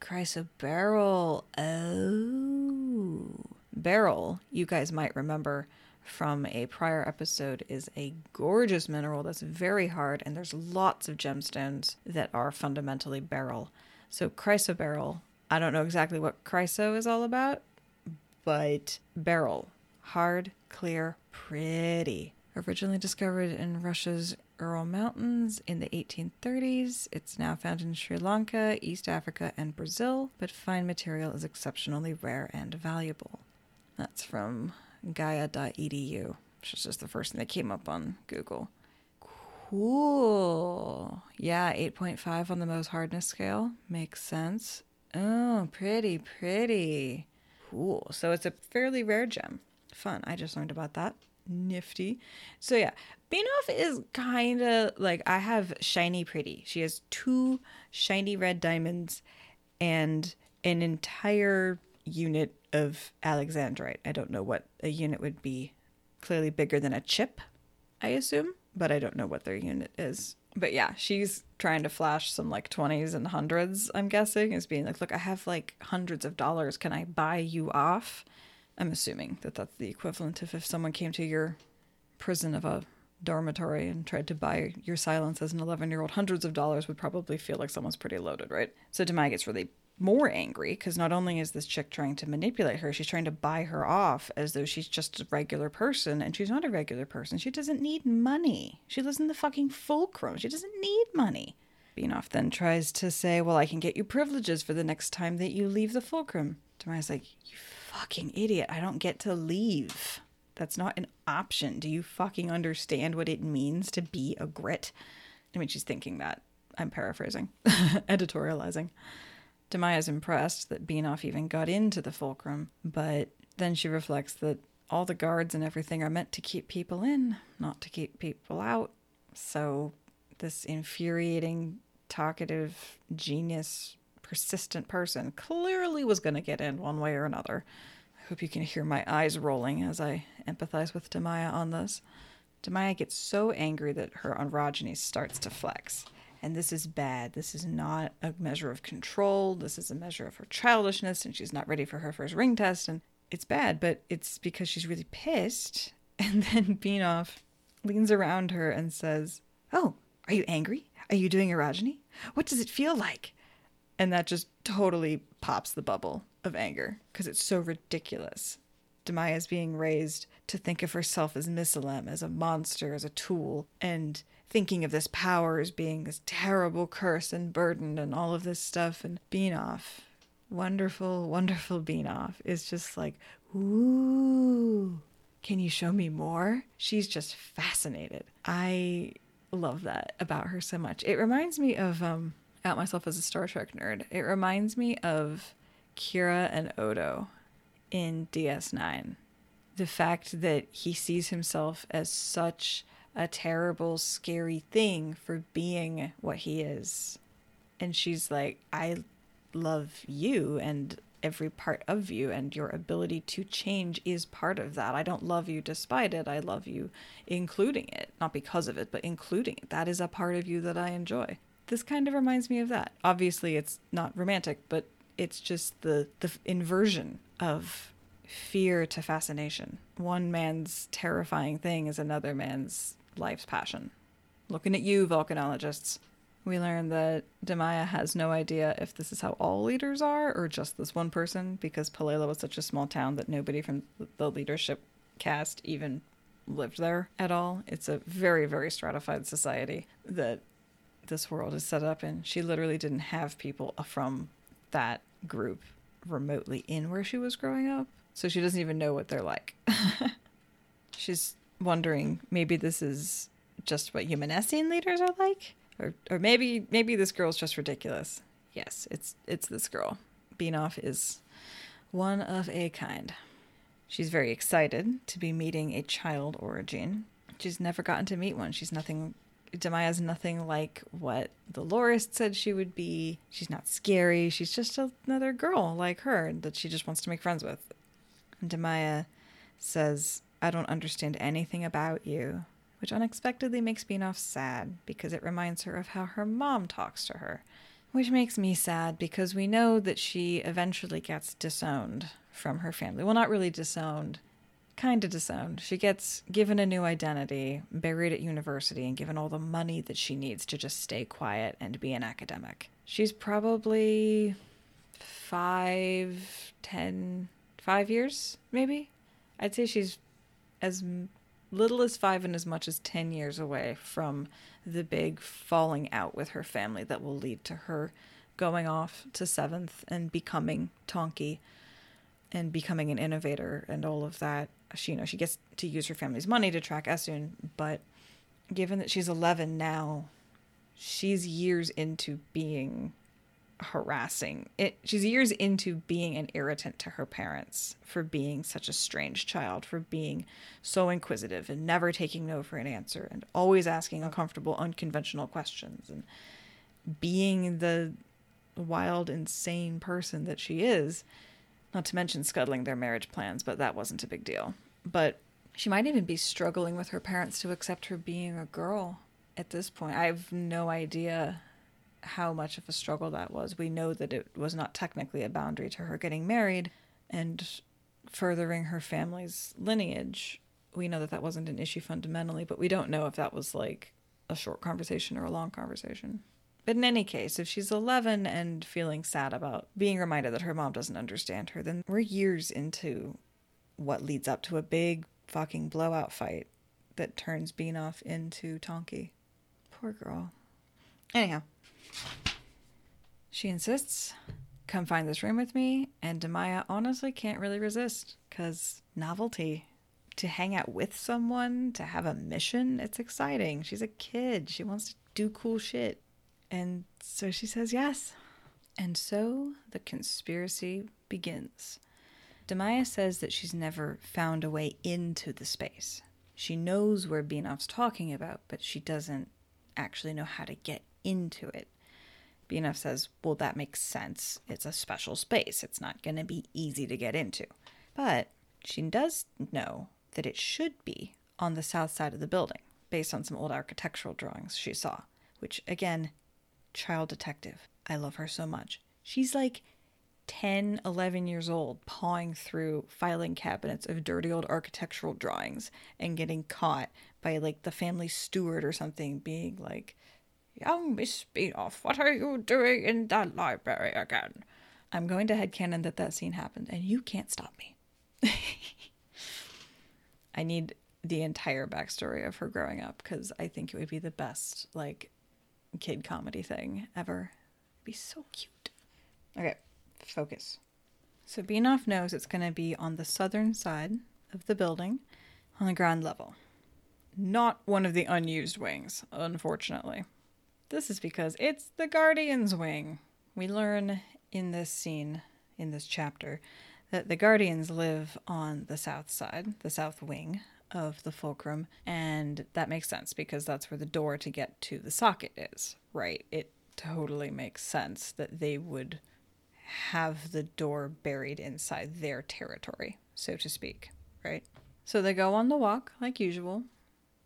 Chrysoberyl. Oh. Beryl, you guys might remember, from a prior episode is a gorgeous mineral that's very hard, and there's lots of gemstones that are fundamentally beryl. So, chrysoberyl, I don't know exactly what chryso is all about, but beryl, hard, clear, pretty. Originally discovered in Russia's Ural Mountains in the 1830s, it's now found in Sri Lanka, East Africa, and Brazil, but fine material is exceptionally rare and valuable. That's from gia.edu, which is just the first thing that came up on Google. Cool. Yeah, 8.5 on the Mohs hardness scale. Makes sense. Oh, pretty, pretty. Cool. So it's a fairly rare gem. Fun. I just learned about that. Nifty. So yeah, Binof is kind of like I have shiny pretty. She has two shiny red diamonds and an entire unit of alexandrite. I don't know what a unit would be. Clearly bigger than a chip, I assume, but I don't know what their unit is. But yeah, she's trying to flash some like 20s and hundreds, I'm guessing, is being like, look, I have like hundreds of dollars. Can I buy you off? I'm assuming that that's the equivalent of if someone came to your prison of a dormitory and tried to buy your silence as an 11 year old, hundreds of dollars would probably feel like someone's pretty loaded, right? So Demai gets really more angry because not only is this chick trying to manipulate her, she's trying to buy her off as though she's just a regular person, and she's not a regular person. She doesn't need money. She lives in the fucking fulcrum. She doesn't need money. Binof then tries to say, Well, I can get you privileges for the next time that you leave the fulcrum. Damaya's like, You fucking idiot. I don't get to leave. That's not an option. Do you fucking understand what it means to be a grit? I mean, she's thinking that. I'm paraphrasing, editorializing. Damaya's impressed that Binof even got into the fulcrum, but then she reflects that all the guards and everything are meant to keep people in, not to keep people out. So, this infuriating, talkative, genius, persistent person clearly was going to get in one way or another. I hope you can hear my eyes rolling as I empathize with Damaya on this. Damaya gets so angry that her orogeny starts to flex. And this is bad. This is not a measure of control. This is a measure of her childishness, and she's not ready for her first ring test. And it's bad, but it's because she's really pissed. And then Binof leans around her and says, Oh, are you angry? Are you doing orogeny? What does it feel like? And that just totally pops the bubble of anger because it's so ridiculous. Damaya is being raised to think of herself as Misalem, as a monster, as a tool, and thinking of this power as being this terrible curse and burden and all of this stuff. And Binof, wonderful, wonderful Binof, is just like, ooh, can you show me more? She's just fascinated. I love that about her so much. It reminds me of um out myself as a Star Trek nerd. It reminds me of Kira and Odo in DS9. The fact that he sees himself as such a terrible, scary thing for being what he is. And she's like, I love you and every part of you, and your ability to change is part of that. I don't love you despite it. I love you including it, not because of it, but including it. That is a part of you that I enjoy. This kind of reminds me of that. Obviously, it's not romantic, but it's just the, the inversion of fear to fascination. One man's terrifying thing is another man's life's passion. Looking at you, volcanologists. We learn that Damaya has no idea if this is how all leaders are or just this one person because Palela was such a small town that nobody from the leadership cast even lived there at all. It's a very, very stratified society that this world is set up in. She literally didn't have people from that group remotely in where she was growing up. So she doesn't even know what they're like. She's wondering maybe this is just what Humanessian leaders are like? Or or maybe maybe this girl's just ridiculous. Yes, it's it's this girl. Binof is one of a kind. She's very excited to be meeting a child orogene. She's never gotten to meet one. She's nothing Damaya's nothing like what the Lorist said she would be. She's not scary. She's just another girl like her that she just wants to make friends with. And Damaya says, I don't understand anything about you, which unexpectedly makes Binof sad because it reminds her of how her mom talks to her. Which makes me sad because we know that she eventually gets disowned from her family. Well, not really disowned, kind of disowned. She gets given a new identity, buried at university, and given all the money that she needs to just stay quiet and be an academic. She's probably five, ten, five years, maybe. I'd say she's as little as five and as much as ten years away from the big falling out with her family that will lead to her going off to seventh and becoming Tonkee and becoming an innovator and all of that. She, you know, she gets to use her family's money to track Essun, but given that she's 11 now, she's years into being harassing. It, she's years into being an irritant to her parents for being such a strange child, for being so inquisitive and never taking no for an answer and always asking uncomfortable, unconventional questions and being the wild, insane person that she is. Not to mention scuttling their marriage plans, but that wasn't a big deal. But she might even be struggling with her parents to accept her being a girl at this point. I have no idea how much of a struggle that was. We know that it was not technically a boundary to her getting married and furthering her family's lineage. We know that that wasn't an issue fundamentally, but we don't know if that was like a short conversation or a long conversation. But in any case, if she's 11 and feeling sad about being reminded that her mom doesn't understand her, then we're years into what leads up to a big fucking blowout fight that turns Binof into Tonkee. Poor girl. Anyhow, She insists, come find this room with me, and Damaya honestly can't really resist because novelty. To hang out with someone, to have a mission, it's exciting. She's a kid. She wants to do cool shit. And so she says yes. And so the conspiracy begins. Damaya says that she's never found a way into the space. She knows where Binof's talking about, but she doesn't actually know how to get into it. Binof says, Well, that makes sense. It's a special space. It's not going to be easy to get into. But she does know that it should be on the south side of the building, based on some old architectural drawings she saw, which, again, child detective. I love her so much. She's like 10, 11 years old, pawing through filing cabinets of dirty old architectural drawings and getting caught by like the family steward or something, being like, Young Miss Binof, what are you doing in that library again? I'm going to headcanon that that scene happened, and you can't stop me. I need the entire backstory of her growing up because I think it would be the best, like, kid comedy thing ever. It'd be so cute. Okay, focus. So Binof knows it's going to be on the southern side of the building on the ground level. Not one of the unused wings, unfortunately. This is because it's the Guardian's wing. We learn in this scene, in this chapter, that the Guardians live on the south side, the south wing of the fulcrum, and that makes sense because that's where the door to get to the socket is, right? It totally makes sense that they would have the door buried inside their territory, so to speak, right? So they go on the walk like usual.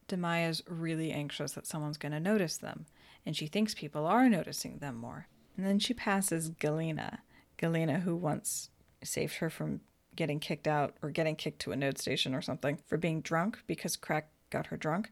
Damaya's really anxious that someone's going to notice them, and she thinks people are noticing them more. And then she passes Galena, Galena, who once saved her from getting kicked out or getting kicked to a node station or something for being drunk because crack got her drunk.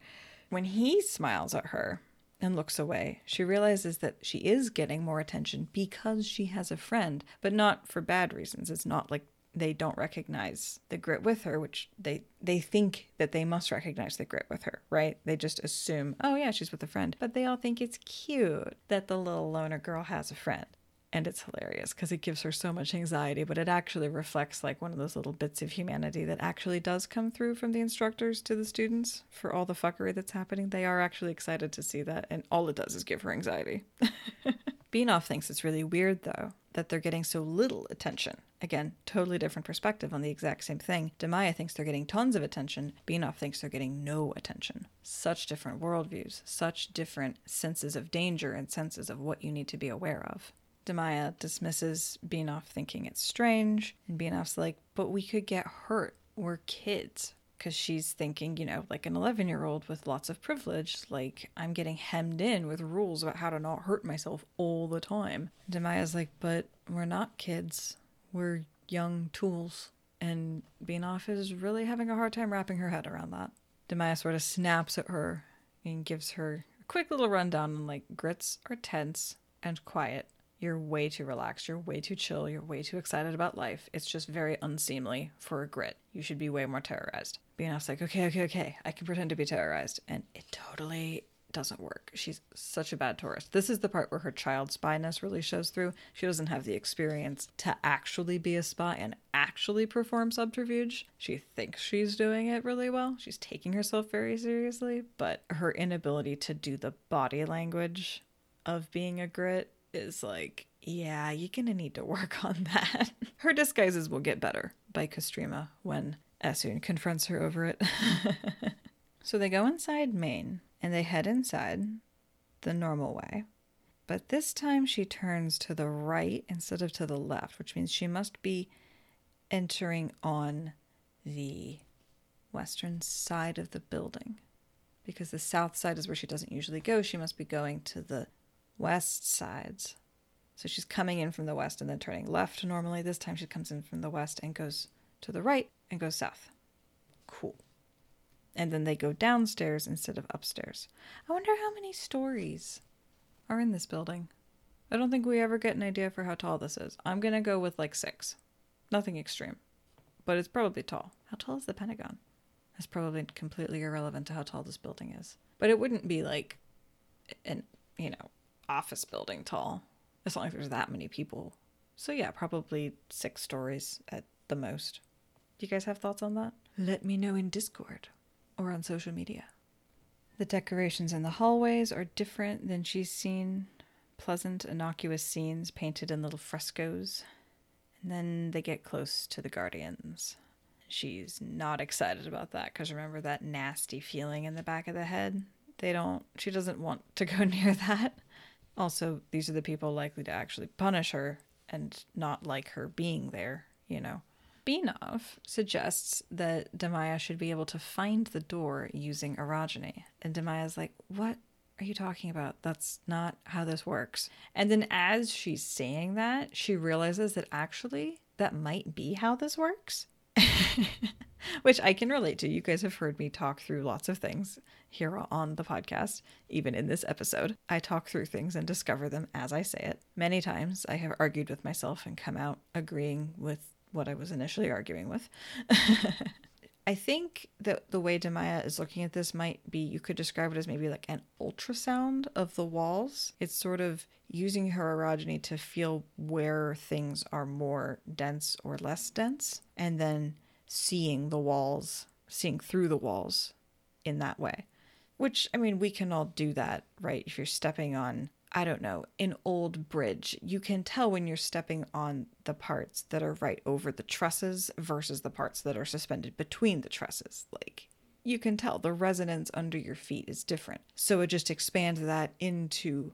When he smiles at her and looks away, she realizes that she is getting more attention because she has a friend, but not for bad reasons. It's not like they don't recognize the grit with her, which they they think that they must recognize the grit with her, right? They just assume, oh yeah, she's with a friend, but they all think it's cute that the little loner girl has a friend and it's hilarious because it gives her so much anxiety but it actually reflects like one of those little bits of humanity that actually does come through from the instructors to the students for all the fuckery that's happening. They are actually excited to see that and all it does is give her anxiety. Binof thinks it's really weird though that they're getting so little attention. Again totally different perspective on the exact same thing. Damaya thinks they're getting tons of attention. Binof thinks they're getting no attention. Such different worldviews such different senses of danger and senses of what you need to be aware of Damaya dismisses Binof thinking it's strange, and Binof's like, but we could get hurt. We're kids. Because she's thinking, you know, like an 11 year old with lots of privilege, like I'm getting hemmed in with rules about how to not hurt myself all the time. Damaya's like, but we're not kids. We're young tools. And Binof is really having a hard time wrapping her head around that. Damaya sort of snaps at her and gives her a quick little rundown on like grits are tense and quiet you're way too relaxed. You're way too chill. You're way too excited about life. It's just very unseemly for a grit. You should be way more terrorized. Binof's like, okay, okay, okay. I can pretend to be terrorized. And it totally doesn't work. She's such a bad tourist. This is the part where her child spyness really shows through. She doesn't have the experience to actually be a spy and actually perform subterfuge. She thinks she's doing it really well. She's taking herself very seriously, but her inability to do the body language of being a grit is like, yeah, you're gonna need to work on that. her disguises will get better by Castrima when Essun confronts her over it. so they go inside Main and they head inside the normal way. But this time she turns to the right instead of to the left, which means she must be entering on the western side of the building. Because the south side is where she doesn't usually go, she must be going to the west sides. So she's coming in from the west and then turning left normally. This time she comes in from the west and goes to the right and goes south. Cool. And then they go downstairs instead of upstairs. I wonder how many stories are in this building. I don't think we ever get an idea for how tall this is. I'm going to go with like six. Nothing extreme. But it's probably tall. How tall is the Pentagon? That's probably completely irrelevant to how tall this building is. But it wouldn't be like an, you know, office building tall. as long as there's that many people. So yeah, probably six stories at the most. Do you guys have thoughts on that? Let me know in Discord or on social media. The decorations in the hallways are different than she's seen. Pleasant, innocuous scenes painted in little frescoes. And then they get close to the Guardians. She's not excited about that because remember that nasty feeling in the back of the head? They don't, she doesn't want to go near that. Also, these are the people likely to actually punish her and not like her being there, you know. Binof suggests that Damaya should be able to find the door using orogeny. And Damaya's like, What are you talking about? That's not how this works. And then as she's saying that, she realizes that actually that might be how this works. Which I can relate to. You guys have heard me talk through lots of things here on the podcast, even in this episode. I talk through things and discover them as I say it. Many times I have argued with myself and come out agreeing with what I was initially arguing with. I think that the way Damaya is looking at this might be you could describe it as maybe like an ultrasound of the walls. It's sort of using her orogeny to feel where things are more dense or less dense, and then seeing the walls, seeing through the walls in that way. Which, I mean, we can all do that, right? If you're stepping on I don't know, an old bridge, you can tell when you're stepping on the parts that are right over the trusses versus the parts that are suspended between the trusses. Like, you can tell the resonance under your feet is different. So it just expands that into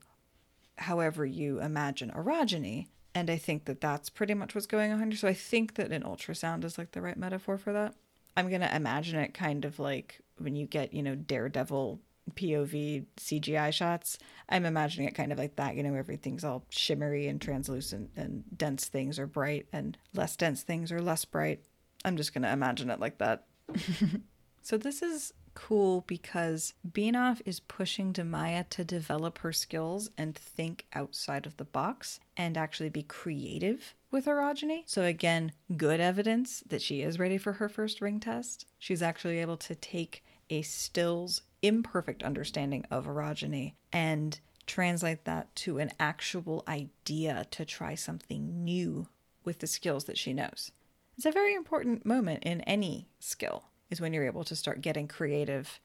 however you imagine orogeny. And I think that that's pretty much what's going on here. So I think that an ultrasound is like the right metaphor for that. I'm going to imagine it kind of like when you get, you know, Daredevil POV CGI shots. I'm imagining it kind of like that. You know, everything's all shimmery and translucent, and dense things are bright, and less dense things are less bright. I'm just going to imagine it like that. so, this is cool because Binof is pushing Damaya to develop her skills and think outside of the box and actually be creative with orogeny. So, again, good evidence that she is ready for her first ring test. She's actually able to take a stills imperfect understanding of orogeny and translate that to an actual idea to try something new with the skills that she knows. It's a very important moment in any skill is when you're able to start getting creative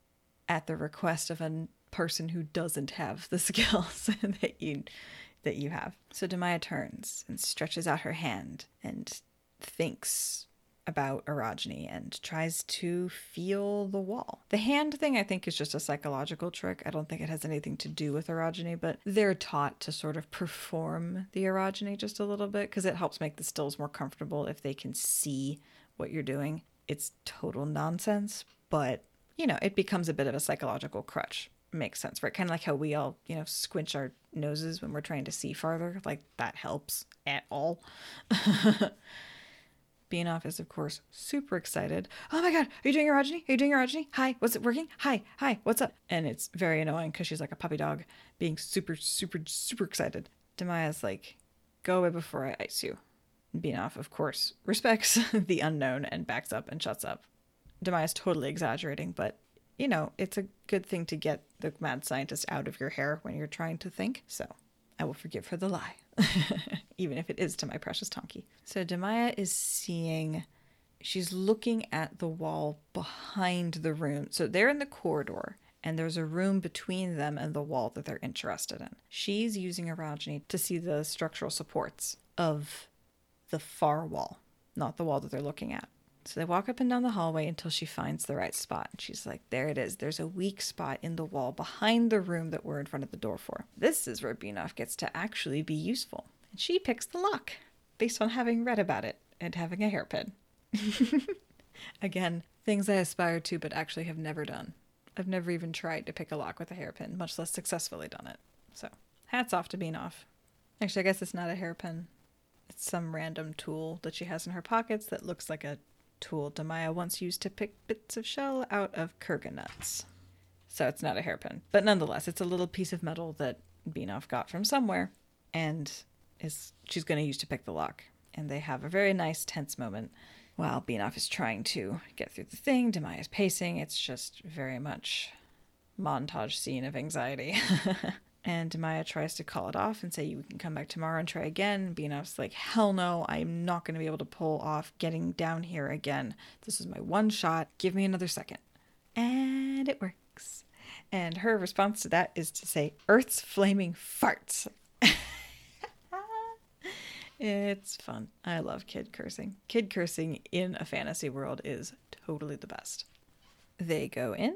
at the request of a person who doesn't have the skills that you that you have. So Damaya turns and stretches out her hand and thinks about orogeny and tries to feel the wall. The hand thing, I think, is just a psychological trick. I don't think it has anything to do with orogeny, but they're taught to sort of perform the orogeny just a little bit because it helps make the stills more comfortable if they can see what you're doing. It's total nonsense, but you know, it becomes a bit of a psychological crutch. Makes sense, right? Kind of like how we all, you know, squinch our noses when we're trying to see farther. Like that helps at all. Binof is, of course, super excited. Oh my god, are you doing orogeny? Are you doing orogeny? Hi, what's it working? Hi, hi, what's up? And it's very annoying because she's like a puppy dog being super, super, super excited. Damaya's like, go away before I ice you. Binof, of course, respects the unknown and backs up and shuts up. Damaya's totally exaggerating, but you know, it's a good thing to get the mad scientist out of your hair when you're trying to think. So I will forgive her the lie. even if it is to my precious Tonkee. So Damaya is seeing, she's looking at the wall behind the room. So they're in the corridor, and there's a room between them and the wall that they're interested in. She's using orogeny to see the structural supports of the far wall, not the wall that they're looking at. So they walk up and down the hallway until she finds the right spot. And She's like, there it is. There's a weak spot in the wall behind the room that we're in front of the door for. This is where Binof gets to actually be useful. And she picks the lock based on having read about it and having a hairpin. Again, things I aspire to but actually have never done. I've never even tried to pick a lock with a hairpin, much less successfully done it. So, hats off to Binof. Actually, I guess it's not a hairpin. It's some random tool that she has in her pockets that looks like a tool Damaya once used to pick bits of shell out of kurgan nuts. So it's not a hairpin. But nonetheless, it's a little piece of metal that Binof got from somewhere and is she's going to use to pick the lock. And they have a very nice tense moment while Binof is trying to get through the thing. Damaya is pacing. It's just very much montage scene of anxiety. And Damaya tries to call it off and say, You can come back tomorrow and try again. Binof's like, Hell no, I'm not going to be able to pull off getting down here again. This is my one shot. Give me another second. And it works. And her response to that is to say, Earth's flaming farts. it's fun. I love kid cursing. Kid cursing in a fantasy world is totally the best. They go in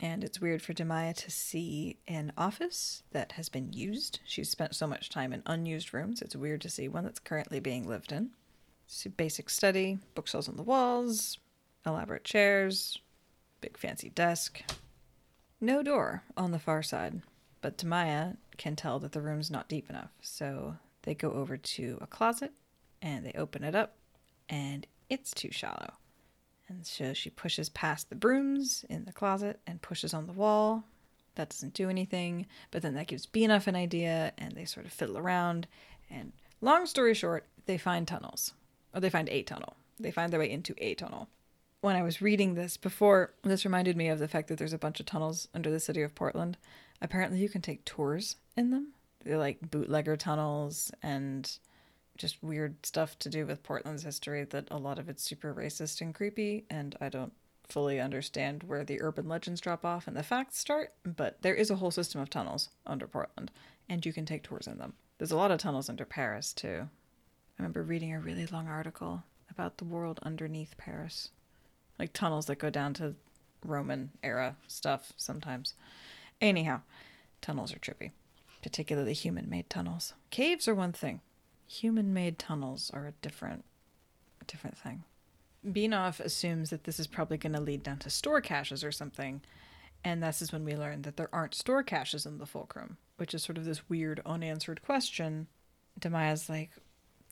and it's weird for Damaya to see an office that has been used. She's spent so much time in unused rooms. It's weird to see one that's currently being lived in. A basic study, bookshelves on the walls, elaborate chairs, big fancy desk. No door on the far side, but Damaya can tell that the room's not deep enough. So they go over to a closet and they open it up, and it's too shallow. And so she pushes past the brooms in the closet and pushes on the wall. That doesn't do anything, but then that gives Binof an idea, and they sort of fiddle around. And long story short, they find tunnels, or they find a tunnel. They find their way into a tunnel. When I was reading this before, this reminded me of the fact that there's a bunch of tunnels under the city of Portland. Apparently, you can take tours in them. They're like bootlegger tunnels and just weird stuff to do with Portland's history that a lot of it's super racist and creepy, and I don't fully understand where the urban legends drop off and the facts start, but there is a whole system of tunnels under Portland, and you can take tours in them. There's a lot of tunnels under Paris, too. I remember reading a really long article about the world underneath Paris. Like tunnels that go down to Roman era stuff sometimes. Anyhow, tunnels are trippy, particularly human made tunnels. Caves are one thing human made tunnels are a different a different thing. Binof assumes that this is probably going to lead down to store caches or something, and this is when we learn that there aren't store caches in the fulcrum, which is sort of this weird unanswered question. Damaya's like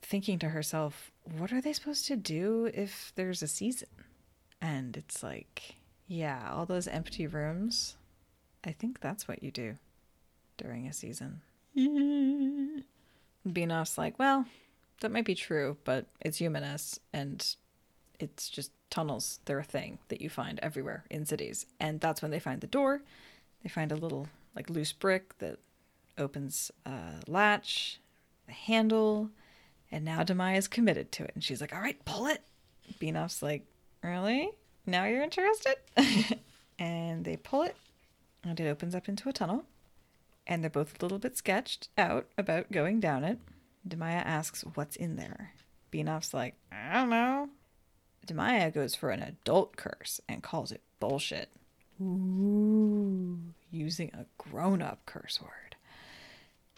thinking to herself, what are they supposed to do if there's a season? And it's like, yeah, all those empty rooms, I think that's what you do during a season. Binof's like, well, that might be true, but it's Yumenes and it's just tunnels. They're a thing that you find everywhere in cities. And that's when they find the door. They find a little like loose brick that opens a latch, a handle, and now Damaya is committed to it. And she's like, all right, pull it. Binof's like, really? Now you're interested? and they pull it, and it opens up into a tunnel and they're both a little bit sketched out about going down it. Damaya asks what's in there. Binof's like, I don't know. Damaya goes for an adult curse and calls it bullshit. Ooh, using a grown up curse word.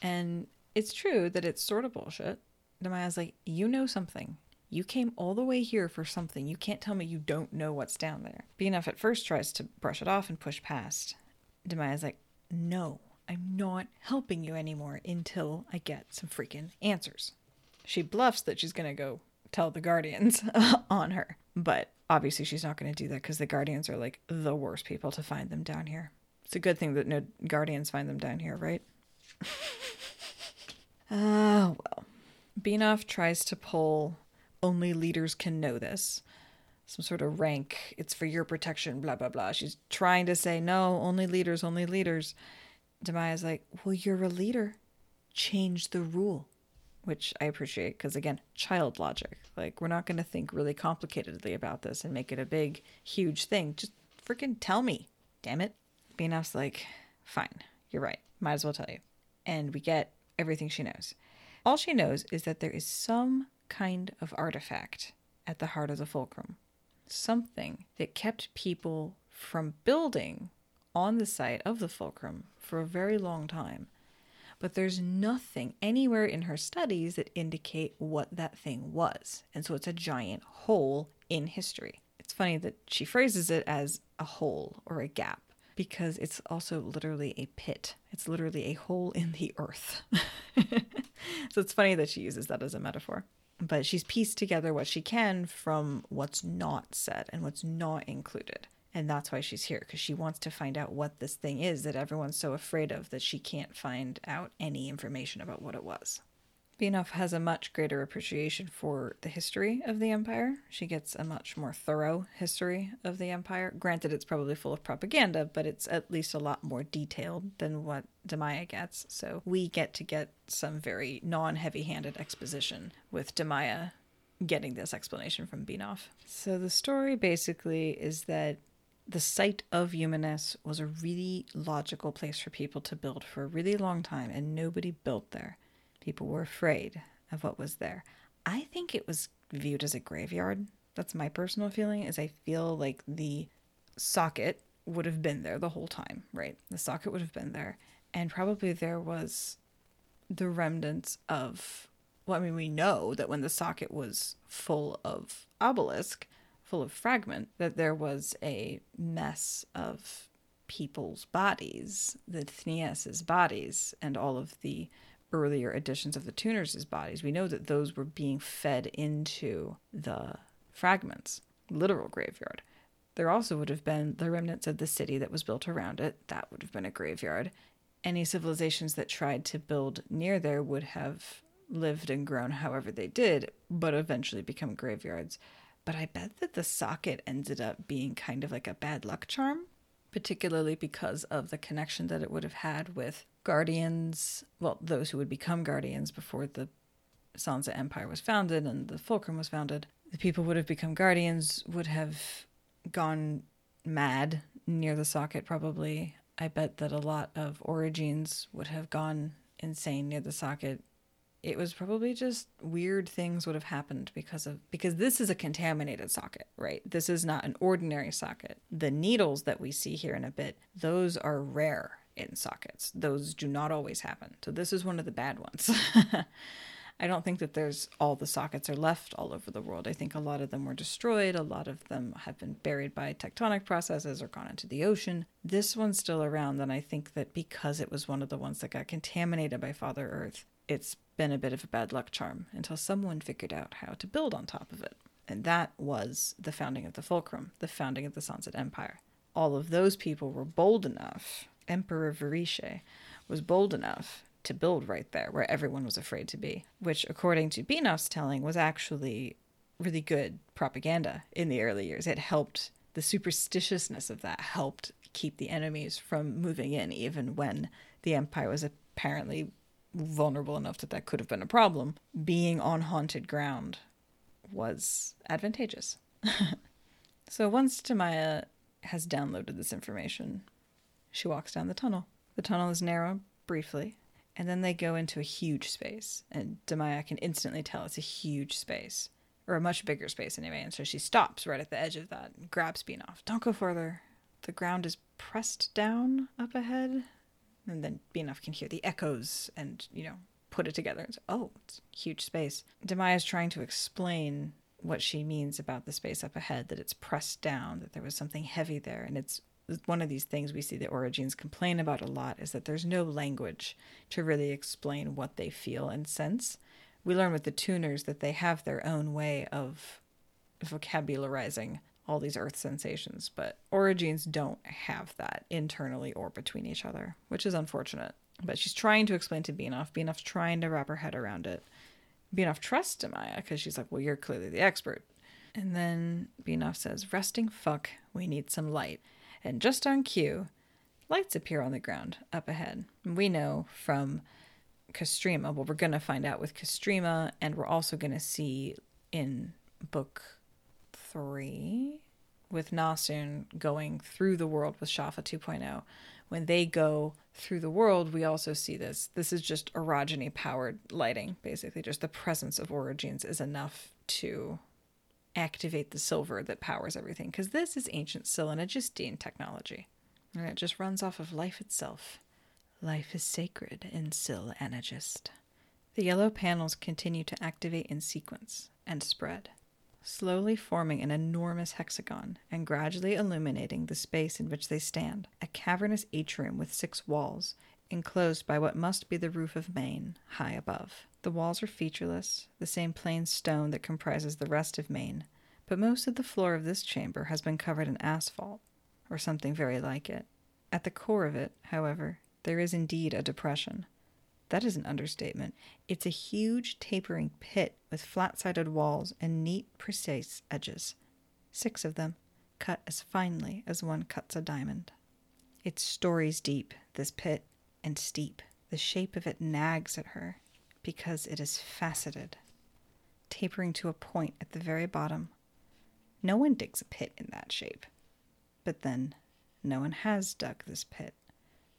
And it's true that it's sort of bullshit. Damaya's like, You know something. You came all the way here for something. You can't tell me you don't know what's down there. Binof at first tries to brush it off and push past. Damaya's like, No, I'm not helping you anymore until I get some freaking answers. She bluffs that she's going to go tell the Guardians on her, but obviously she's not going to do that because the Guardians are like the worst people to find them down here. It's a good thing that no Guardians find them down here, right? Ah, uh, well. Binof tries to pull only leaders can know this. Some sort of rank. It's for your protection, blah, blah, blah. She's trying to say, no, only leaders, only leaders. Damaya's like, well, you're a leader. Change the rule, which I appreciate because, again, child logic. Like, we're not going to think really complicatedly about this and make it a big, huge thing. Just freaking tell me, damn it. Binof's like, fine, you're right. Might as well tell you. And we get everything she knows. All she knows is that there is some kind of artifact at the heart of the fulcrum, something that kept people from building on the site of the fulcrum for a very long time. But there's nothing anywhere in her studies that indicate what that thing was. And so it's a giant hole in history. It's funny that she phrases it as a hole or a gap because it's also literally a pit. It's literally a hole in the earth. so it's funny that she uses that as a metaphor. But she's pieced together what she can from what's not said and what's not included. And that's why she's here, because she wants to find out what this thing is that everyone's so afraid of that she can't find out any information about what it was. Binof has a much greater appreciation for the history of the Empire. She gets a much more thorough history of the Empire. Granted, it's probably full of propaganda, but it's at least a lot more detailed than what Damaya gets. So we get to get some very non heavy handed exposition with Damaya getting this explanation from Binof. So the story basically is that the site of Yumenes was a really logical place for people to build for a really long time, and nobody built there. People were afraid of what was there. I think it was viewed as a graveyard. That's my personal feeling. Is I feel like the socket would have been there the whole time, right? The socket would have been there, and probably there was the remnants of. Well, I mean, we know that when the socket was full of obelisk, full of fragment, that there was a mess of people's bodies, the Thnias's bodies, and all of the earlier editions of the Tuners' bodies. We know that those were being fed into the fragments, literal graveyard. There also would have been the remnants of the city that was built around it. That would have been a graveyard. Any civilizations that tried to build near there would have lived and grown however they did, but eventually become graveyards. But I bet that the socket ended up being kind of like a bad luck charm, particularly because of the connection that it would have had with guardians, well, those who would become guardians before the Sanzed Empire was founded and the Fulcrum was founded. The people would have become guardians, would have gone mad near the socket, probably. I bet that a lot of orogenes would have gone insane near the socket it was probably just weird things would have happened because of because this is a contaminated socket, right? This is not an ordinary socket. The needles that we see here in a bit, those are rare in sockets. Those do not always happen. So this is one of the bad ones. I don't think that there's all the sockets are left all over the world. I think a lot of them were destroyed. A lot of them have been buried by tectonic processes or gone into the ocean. This one's still around, and I think that because it was one of the ones that got contaminated by Father Earth, it's been a bit of a bad luck charm until someone figured out how to build on top of it. And that was the founding of the Fulcrum, the founding of the Sanzed Empire. All of those people were bold enough, Emperor Viserion was bold enough to build right there where everyone was afraid to be, which, according to Binof's telling, was actually really good propaganda in the early years. It helped, the superstitiousness of that helped keep the enemies from moving in, even when the Empire was apparently vulnerable enough that that could have been a problem, being on haunted ground was advantageous. so once Damaya has downloaded this information, she walks down the tunnel. The tunnel is narrow, briefly, and then they go into a huge space, and Damaya can instantly tell it's a huge space, or a much bigger space anyway, and so she stops right at the edge of that and grabs Binof. Don't go further. The ground is pressed down up ahead and then Binof can hear the echoes and you know put it together. It's, oh, it's huge space. Damaya is trying to explain what she means about the space up ahead, that it's pressed down, that there was something heavy there, and it's one of these things we see the orogenes complain about a lot is that there's no language to really explain what they feel and sense. We learn with the tuners that they have their own way of vocabularizing all these earth sensations, but orogenes don't have that internally or between each other, which is unfortunate. But she's trying to explain to Binof. Binof's trying to wrap her head around it. Binof trusts Damaya because she's like, well, you're clearly the expert. And then Binof says, resting fuck, we need some light. And just on cue, lights appear on the ground up ahead. We know from Castrima, well, we're going to find out with Castrima, and we're also going to see in book three with Nassun going through the world with Schaffa 2.0. When they go through the world, we also see this. This is just orogeny powered lighting, basically. Just the presence of orogenes is enough to activate the silver that powers everything. Because this is ancient Syl Anagistine technology. And it just runs off of life itself. Life is sacred in Syl Anagist. The yellow panels continue to activate in sequence and spread slowly forming an enormous hexagon and gradually illuminating the space in which they stand, a cavernous atrium with six walls, enclosed by what must be the roof of Main, high above. The walls are featureless, the same plain stone that comprises the rest of Main, but most of the floor of this chamber has been covered in asphalt, or something very like it. At the core of it, however, there is indeed a depression. That is an understatement. It's a huge tapering pit with flat sided walls and neat, precise edges. Six of them, cut as finely as one cuts a diamond. It's stories deep, this pit, and steep. The shape of it nags at her because it is faceted, tapering to a point at the very bottom. No one digs a pit in that shape. But then, no one has dug this pit.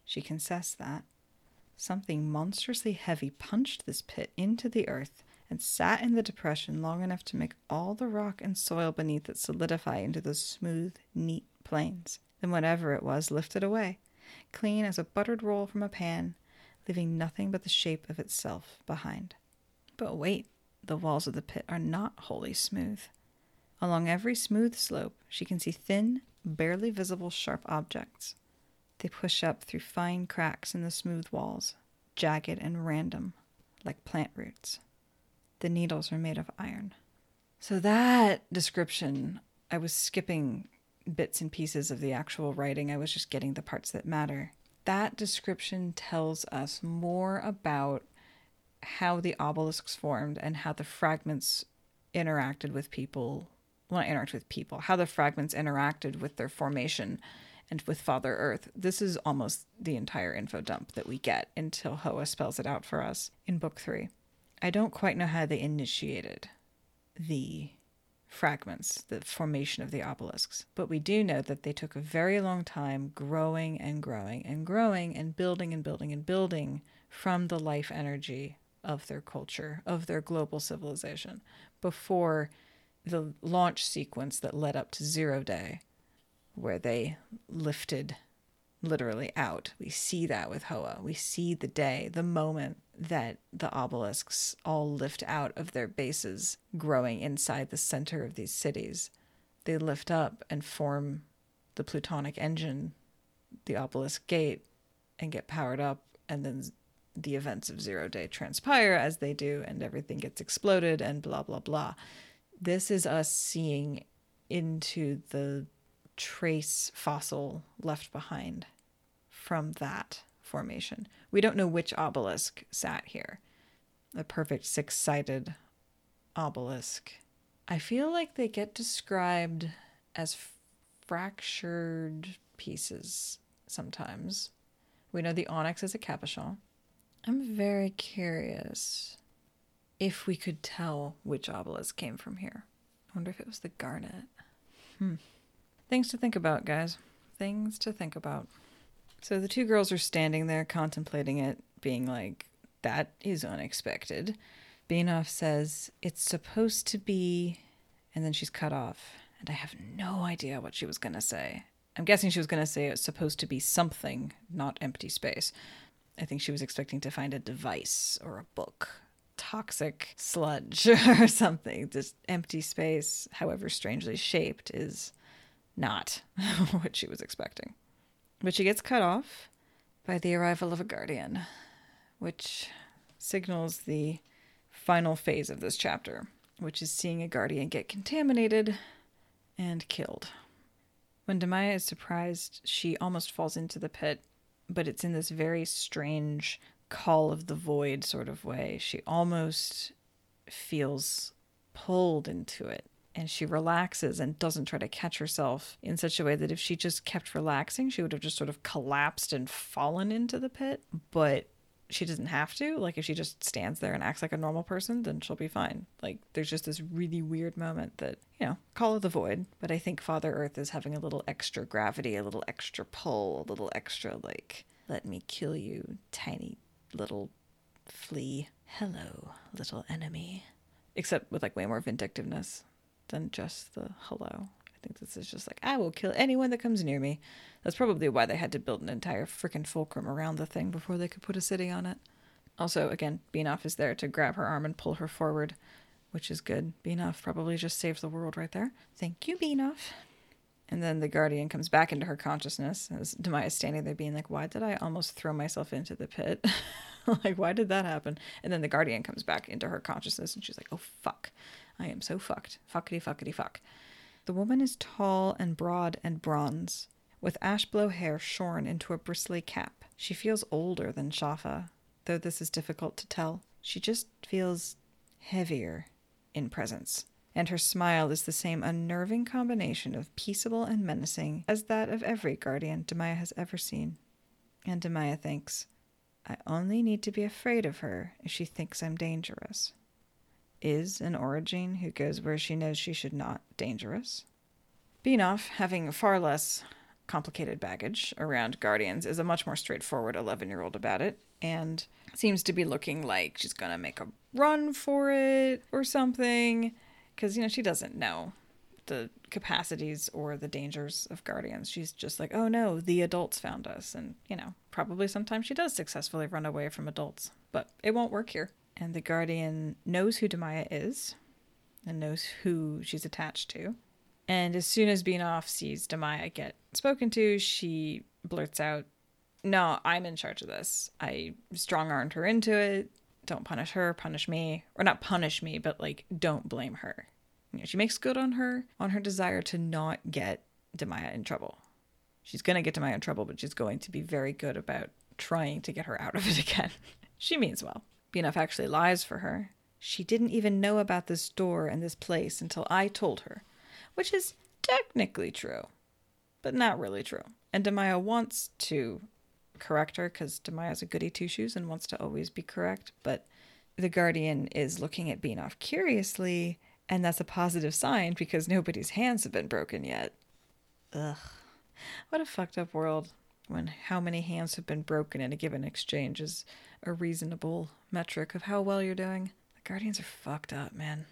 She confessed that. Something monstrously heavy punched this pit into the earth and sat in the depression long enough to make all the rock and soil beneath it solidify into those smooth, neat plains. Then whatever it was lifted away, clean as a buttered roll from a pan, leaving nothing but the shape of itself behind. But wait, the walls of the pit are not wholly smooth. Along every smooth slope, she can see thin, barely visible sharp objects they push up through fine cracks in the smooth walls, jagged and random, like plant roots. The needles are made of iron. So, that description, I was skipping bits and pieces of the actual writing, I was just getting the parts that matter. That description tells us more about how the obelisks formed and how the fragments interacted with people. Well, not interact with people, how the fragments interacted with their formation and with Father Earth. This is almost the entire info dump that we get until Hoa spells it out for us in book three. I don't quite know how they initiated the fragments, the formation of the obelisks, but we do know that they took a very long time growing and growing and growing and building and building and building from the life energy of their culture, of their global civilization, before the launch sequence that led up to Zero Day where they lifted literally out. We see that with Hoa. We see the day, the moment that the obelisks all lift out of their bases, growing inside the center of these cities. They lift up and form the plutonic engine, the obelisk gate, and get powered up, and then the events of Zero Day transpire as they do, and everything gets exploded, and blah, blah, blah. This is us seeing into the trace fossil left behind from that formation. We don't know which obelisk sat here. The perfect six sided obelisk. I feel like they get described as fractured pieces sometimes. We know the onyx is a cabochon. I'm very curious if we could tell which obelisk came from here. I wonder if it was the garnet. Hmm. Things to think about, guys. Things to think about. So the two girls are standing there contemplating it, being like, that is unexpected. Binof says, it's supposed to be. And then she's cut off. And I have no idea what she was going to say. I'm guessing she was going to say it's supposed to be something, not empty space. I think she was expecting to find a device or a book, toxic sludge or something. This empty space, however strangely shaped, is not what she was expecting. But she gets cut off by the arrival of a guardian, which signals the final phase of this chapter, which is seeing a guardian get contaminated and killed. When Damaya is surprised, she almost falls into the pit, but it's in this very strange call of the void sort of way. She almost feels pulled into it and she relaxes and doesn't try to catch herself in such a way that if she just kept relaxing, she would have just sort of collapsed and fallen into the pit. But she doesn't have to. Like, if she just stands there and acts like a normal person, then she'll be fine. Like, there's just this really weird moment that, you know, call of the void. But I think Father Earth is having a little extra gravity, a little extra pull, a little extra, like, let me kill you, tiny little flea. Hello, little enemy. Except with, like, way more vindictiveness than just the hello. I think this is just like, I will kill anyone that comes near me. That's probably why they had to build an entire freaking fulcrum around the thing before they could put a city on it. Also, again, Binof is there to grab her arm and pull her forward, which is good. Binof probably just saved the world right there. Thank you, Binof. And then the Guardian comes back into her consciousness as Damaya is standing there being like, Why did I almost throw myself into the pit? like, why did that happen? And then the Guardian comes back into her consciousness and she's like, Oh, fuck. I am so fucked. Fuckity fuckity fuck. The woman is tall and broad and bronze, with ash blow hair shorn into a bristly cap. She feels older than Schaffa. though this is difficult to tell. She just feels heavier in presence, and her smile is the same unnerving combination of peaceable and menacing as that of every guardian Damaya has ever seen. And Damaya thinks, I only need to be afraid of her if she thinks I'm dangerous. Is an Orogene who goes where she knows she should not dangerous? Binof, having far less complicated baggage around Guardians, is a much more straightforward 11 year old about it and seems to be looking like she's going to make a run for it or something. Because, you know, she doesn't know the capacities or the dangers of Guardians. She's just like, oh no, the adults found us. And, you know, probably sometimes she does successfully run away from adults, but it won't work here. And the Guardian knows who Damaya is and knows who she's attached to. And as soon as Binof sees Damaya get spoken to, she blurts out, No, I'm in charge of this. I strong armed her into it. Don't punish her, punish me. Or not punish me, but like, don't blame her. You know, she makes good on her, on her desire to not get Damaya in trouble. She's going to get Damaya in trouble, but she's going to be very good about trying to get her out of it again. she means well. Binof actually lies for her. She didn't even know about this door and this place until I told her which is technically true, but not really true. And Damaya wants to correct her because Damaya's a goody two shoes and wants to always be correct. But the Guardian is looking at Binof curiously, and that's a positive sign because nobody's hands have been broken yet. Ugh. What a fucked up world when how many hands have been broken in a given exchange is a reasonable metric of how well you're doing. The Guardians are fucked up, man.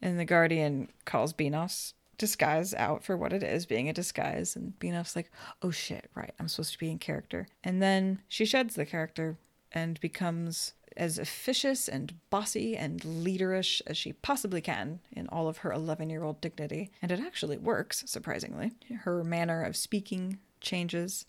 And the Guardian calls Binof's disguise out for what it is, being a disguise, and Binof's like, oh shit, right, I'm supposed to be in character. And then she sheds the character and becomes as officious and bossy and leaderish as she possibly can in all of her 11 year old dignity. And it actually works, surprisingly. Her manner of speaking changes.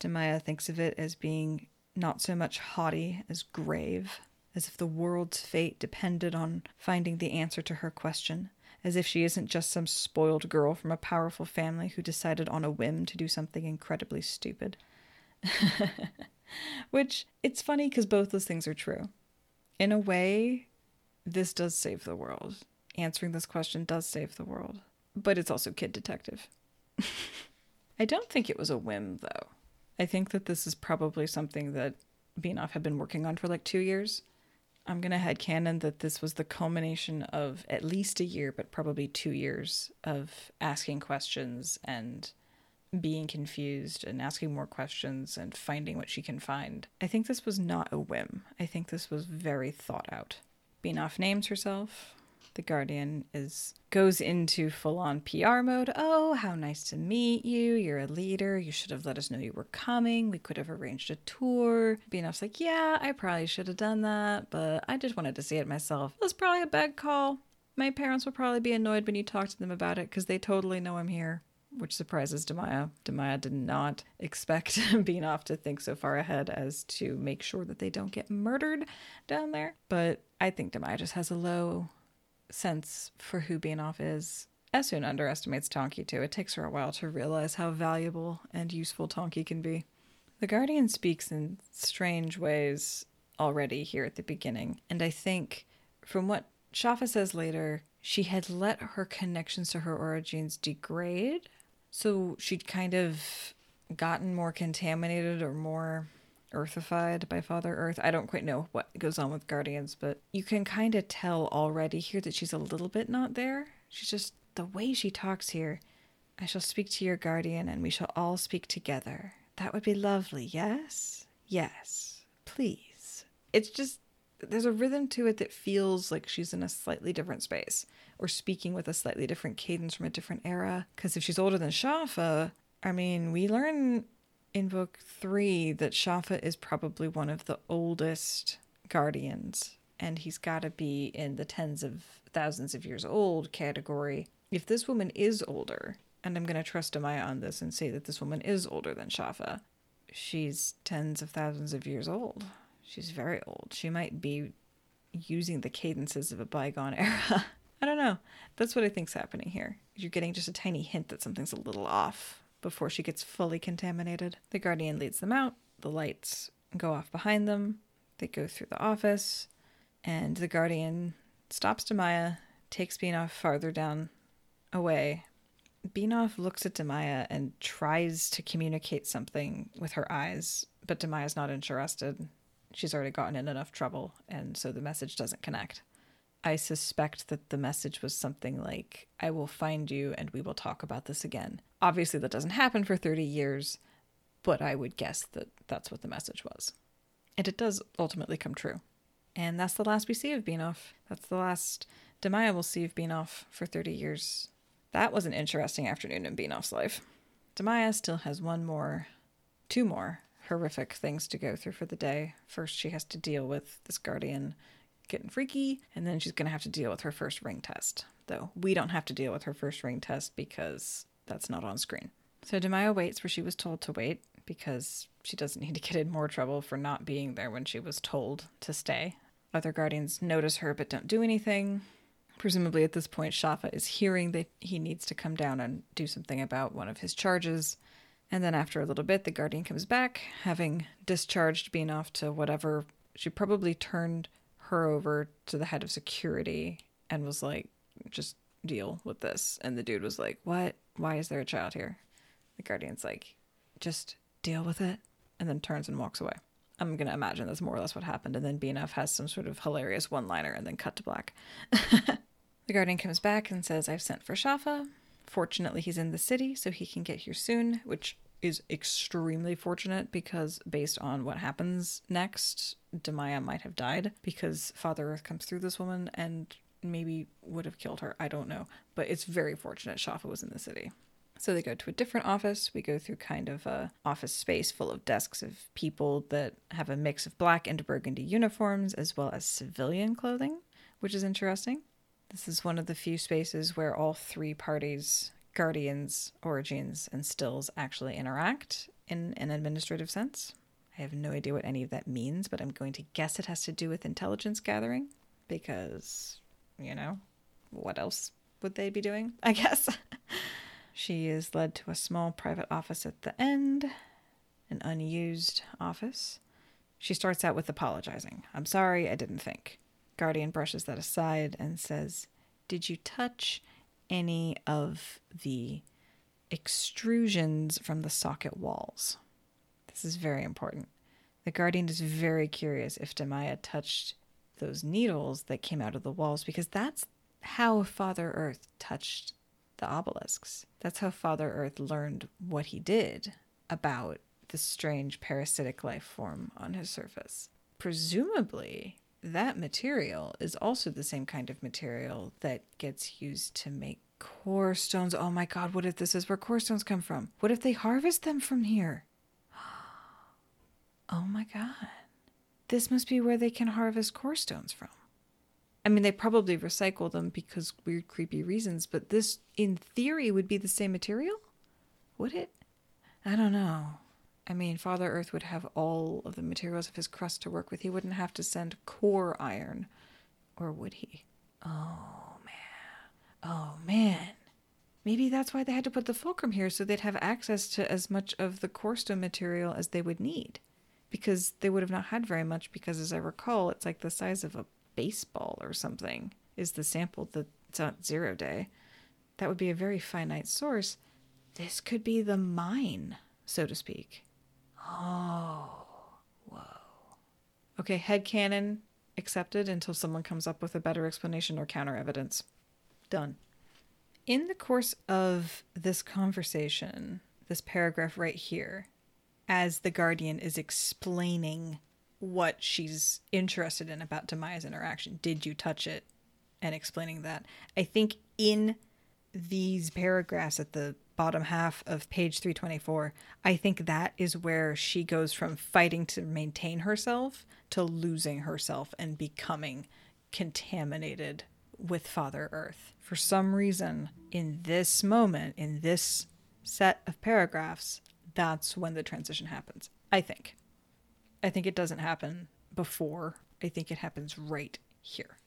Damaya thinks of it as being not so much haughty as grave, as if the world's fate depended on finding the answer to her question as if she isn't just some spoiled girl from a powerful family who decided on a whim to do something incredibly stupid. Which, it's funny because both those things are true. In a way, this does save the world. Answering this question does save the world. But it's also Kid Detective. I don't think it was a whim, though. I think that this is probably something that Binof had been working on for like two years. I'm going to headcanon that this was the culmination of at least a year, but probably two years of asking questions and being confused and asking more questions and finding what she can find. I think this was not a whim. I think this was very thought out. Binof names herself, the Guardian is goes into full on PR mode. Oh, how nice to meet you. You're a leader. You should have let us know you were coming. We could have arranged a tour. Binof's like, yeah, I probably should have done that, but I just wanted to see it myself. It was probably a bad call. My parents will probably be annoyed when you talk to them about it because they totally know I'm here which surprises Damaya. Damaya did not expect Binof to think so far ahead as to make sure that they don't get murdered down there. But I think Damaya just has a low sense for who Binof is. Essun underestimates Tonkee too. It takes her a while to realize how valuable and useful Tonkee can be. The Guardian speaks in strange ways already here at the beginning, and I think from what Schaffa says later, she had let her connections to her origins degrade. So she'd kind of gotten more contaminated or more earthified by Father Earth. I don't quite know what goes on with Guardians, but you can kind of tell already here that she's a little bit not there. She's just the way she talks here. I shall speak to your guardian and we shall all speak together. That would be lovely, yes? Yes. Please. It's just there's a rhythm to it that feels like she's in a slightly different space or speaking with a slightly different cadence from a different era. Because if she's older than Schaffa, I mean, we learn in book three that Schaffa is probably one of the oldest guardians, and he's got to be in the tens of thousands of years old category. If this woman is older, and I'm going to trust Amaya on this and say that this woman is older than Schaffa, she's tens of thousands of years old. She's very old. She might be using the cadences of a bygone era. I don't know. That's what I think's happening here. You're getting just a tiny hint that something's a little off before she gets fully contaminated. The Guardian leads them out. The lights go off behind them. They go through the office, and the Guardian stops Damaya, takes Binof farther down away. Binof looks at Damaya and tries to communicate something with her eyes, but Damaya's not interested. She's already gotten in enough trouble, and so the message doesn't connect. I suspect that the message was something like, I will find you and we will talk about this again. Obviously, that doesn't happen for 30 years, but I would guess that that's what the message was. And it does ultimately come true. And that's the last we see of Binof. That's the last Damaya will see of Binof for 30 years. That was an interesting afternoon in Binof's life. Damaya still has one more, two more horrific things to go through for the day. First, she has to deal with this guardian getting freaky, and then she's going to have to deal with her first ring test. Though we don't have to deal with her first ring test because that's not on screen. So Damaya waits where she was told to wait because she doesn't need to get in more trouble for not being there when she was told to stay. Other guardians notice her but don't do anything. Presumably at this point, Schaffa is hearing that he needs to come down and do something about one of his charges. And then after a little bit, the guardian comes back, having discharged Binof to whatever. She probably turned her over to the head of security and was like, just deal with this. And the dude was like, what? Why is there a child here? The guardian's like, just deal with it. And then turns and walks away. I'm going to imagine that's more or less what happened. And then Binof has some sort of hilarious one liner and then cut to black. the guardian comes back and says, I've sent for Schaffa. Fortunately, he's in the city, so he can get here soon, which is extremely fortunate because based on what happens next, Damaya might have died because Father Earth comes through this woman and maybe would have killed her. I don't know. But it's very fortunate Schaffa was in the city. So they go to a different office. We go through kind of a office space full of desks of people that have a mix of black and burgundy uniforms as well as civilian clothing, which is interesting. This is one of the few spaces where all three parties, Guardians, Orogenes, and Stills, actually interact in an administrative sense. I have no idea what any of that means, but I'm going to guess it has to do with intelligence gathering because, you know, what else would they be doing? I guess. She is led to a small private office at the end, an unused office. She starts out with apologizing. I'm sorry, I didn't think. Guardian brushes that aside and says, Did you touch any of the extrusions from the socket walls? This is very important. The Guardian is very curious if Damaya touched those needles that came out of the walls because that's how Father Earth touched the obelisks. That's how Father Earth learned what he did about the strange parasitic life form on his surface. Presumably, that material is also the same kind of material that gets used to make core stones. Oh my god, what if this is where core stones come from? What if they harvest them from here? Oh my god. This must be where they can harvest core stones from. I mean, they probably recycle them because weird, creepy reasons, but this, in theory, would be the same material? Would it? I don't know. I mean, Father Earth would have all of the materials of his crust to work with. He wouldn't have to send core iron. Or would he? Oh, man. Oh, man. Maybe that's why they had to put the fulcrum here, so they'd have access to as much of the core stone material as they would need. Because they would have not had very much, because as I recall, it's like the size of a baseball or something is the sample that's on zero day. That would be a very finite source. This could be the mine, so to speak. Oh, whoa. Okay, head canon accepted until someone comes up with a better explanation or counter evidence. Done. In the course of this conversation, this paragraph right here, as the Guardian is explaining what she's interested in about Damaya's interaction. Did you touch it? And explaining that. I think in these paragraphs at the bottom half of page 324, I think that is where she goes from fighting to maintain herself to losing herself and becoming contaminated with Father Earth. For some reason, in this moment, in this set of paragraphs, that's when the transition happens. I think. I think it doesn't happen before. I think it happens right here.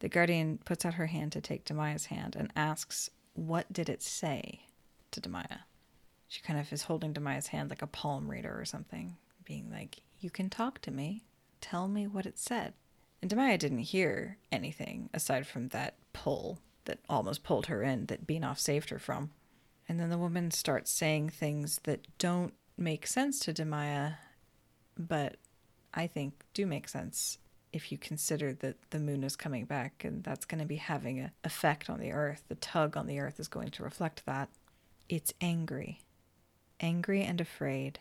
The guardian puts out her hand to take Damaya's hand and asks, What did it say to Damaya? She kind of is holding Damaya's hand like a palm reader or something, being like, You can talk to me. tell me what it said. And Damaya didn't hear anything aside from that pull that almost pulled her in that Binof saved her from. And then the woman starts saying things that don't make sense to Damaya, but I think do make sense if you consider that the moon is coming back and that's going to be having an effect on the earth. The tug on the earth is going to reflect that. It's angry, angry and afraid.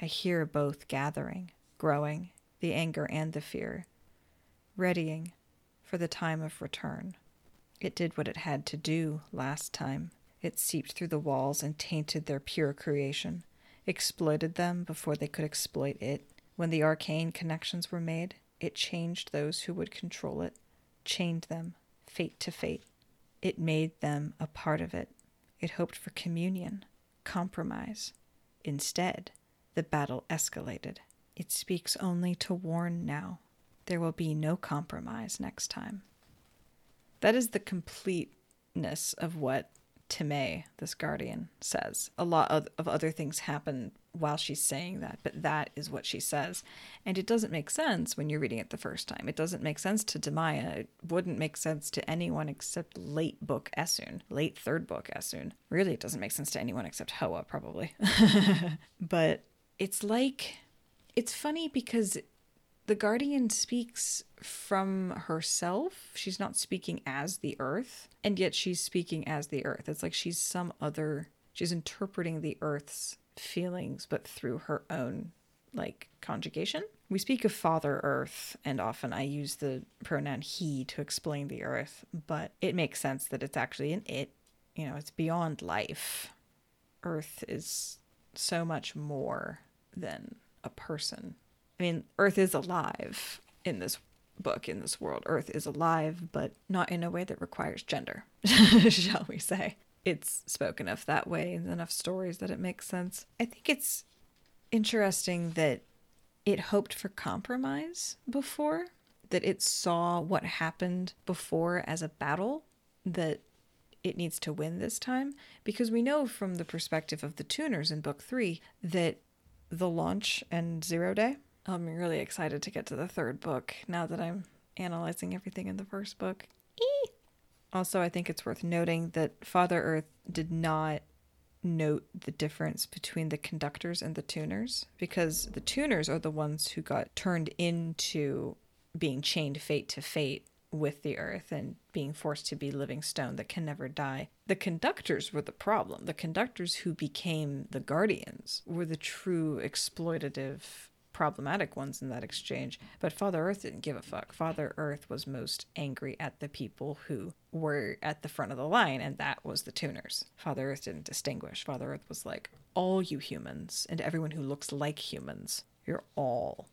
I hear both gathering, growing, the anger and the fear, readying for the time of return. It did what it had to do last time. It seeped through the walls and tainted their pure creation, exploited them before they could exploit it. When the arcane connections were made, it changed those who would control it, chained them, fate to fate. It made them a part of it. It hoped for communion, compromise. Instead, the battle escalated. It speaks only to warn now. There will be no compromise next time. That is the completeness of what Timay, this guardian, says. A lot of other things happen while she's saying that, but that is what she says. And it doesn't make sense when you're reading it the first time. It doesn't make sense to Damaya. It wouldn't make sense to anyone except late book Essun, late third book Essun. Really, it doesn't make sense to anyone except Hoa, probably. but it's like it's funny because the guardian speaks from herself. She's not speaking as the earth, and yet she's speaking as the earth. It's like she's some other she's interpreting the earth's feelings but through her own like conjugation. We speak of Father Earth, and often I use the pronoun he to explain the earth, but it makes sense that it's actually an it. You know, it's beyond life. Earth is so much more than a person. I mean, Earth is alive in this book, in this world. Earth is alive, but not in a way that requires gender, shall we say. It's spoken of that way in enough stories that it makes sense. I think it's interesting that it hoped for compromise before, that it saw what happened before as a battle, that it needs to win this time, because we know from the perspective of the tuners in book three that the launch and zero day. I'm really excited to get to the third book now that I'm analyzing everything in the first book. Eee! Also, I think it's worth noting that Father Earth did not note the difference between the conductors and the tuners because the tuners are the ones who got turned into being chained fate to fate with the earth and being forced to be living stone that can never die. The conductors were the problem. The conductors who became the guardians were the true exploitative problematic ones in that exchange. But Father Earth didn't give a fuck. Father Earth was most angry at the people who were at the front of the line, and that was the tuners. Father Earth didn't distinguish. Father Earth was like, all you humans and everyone who looks like humans, you're all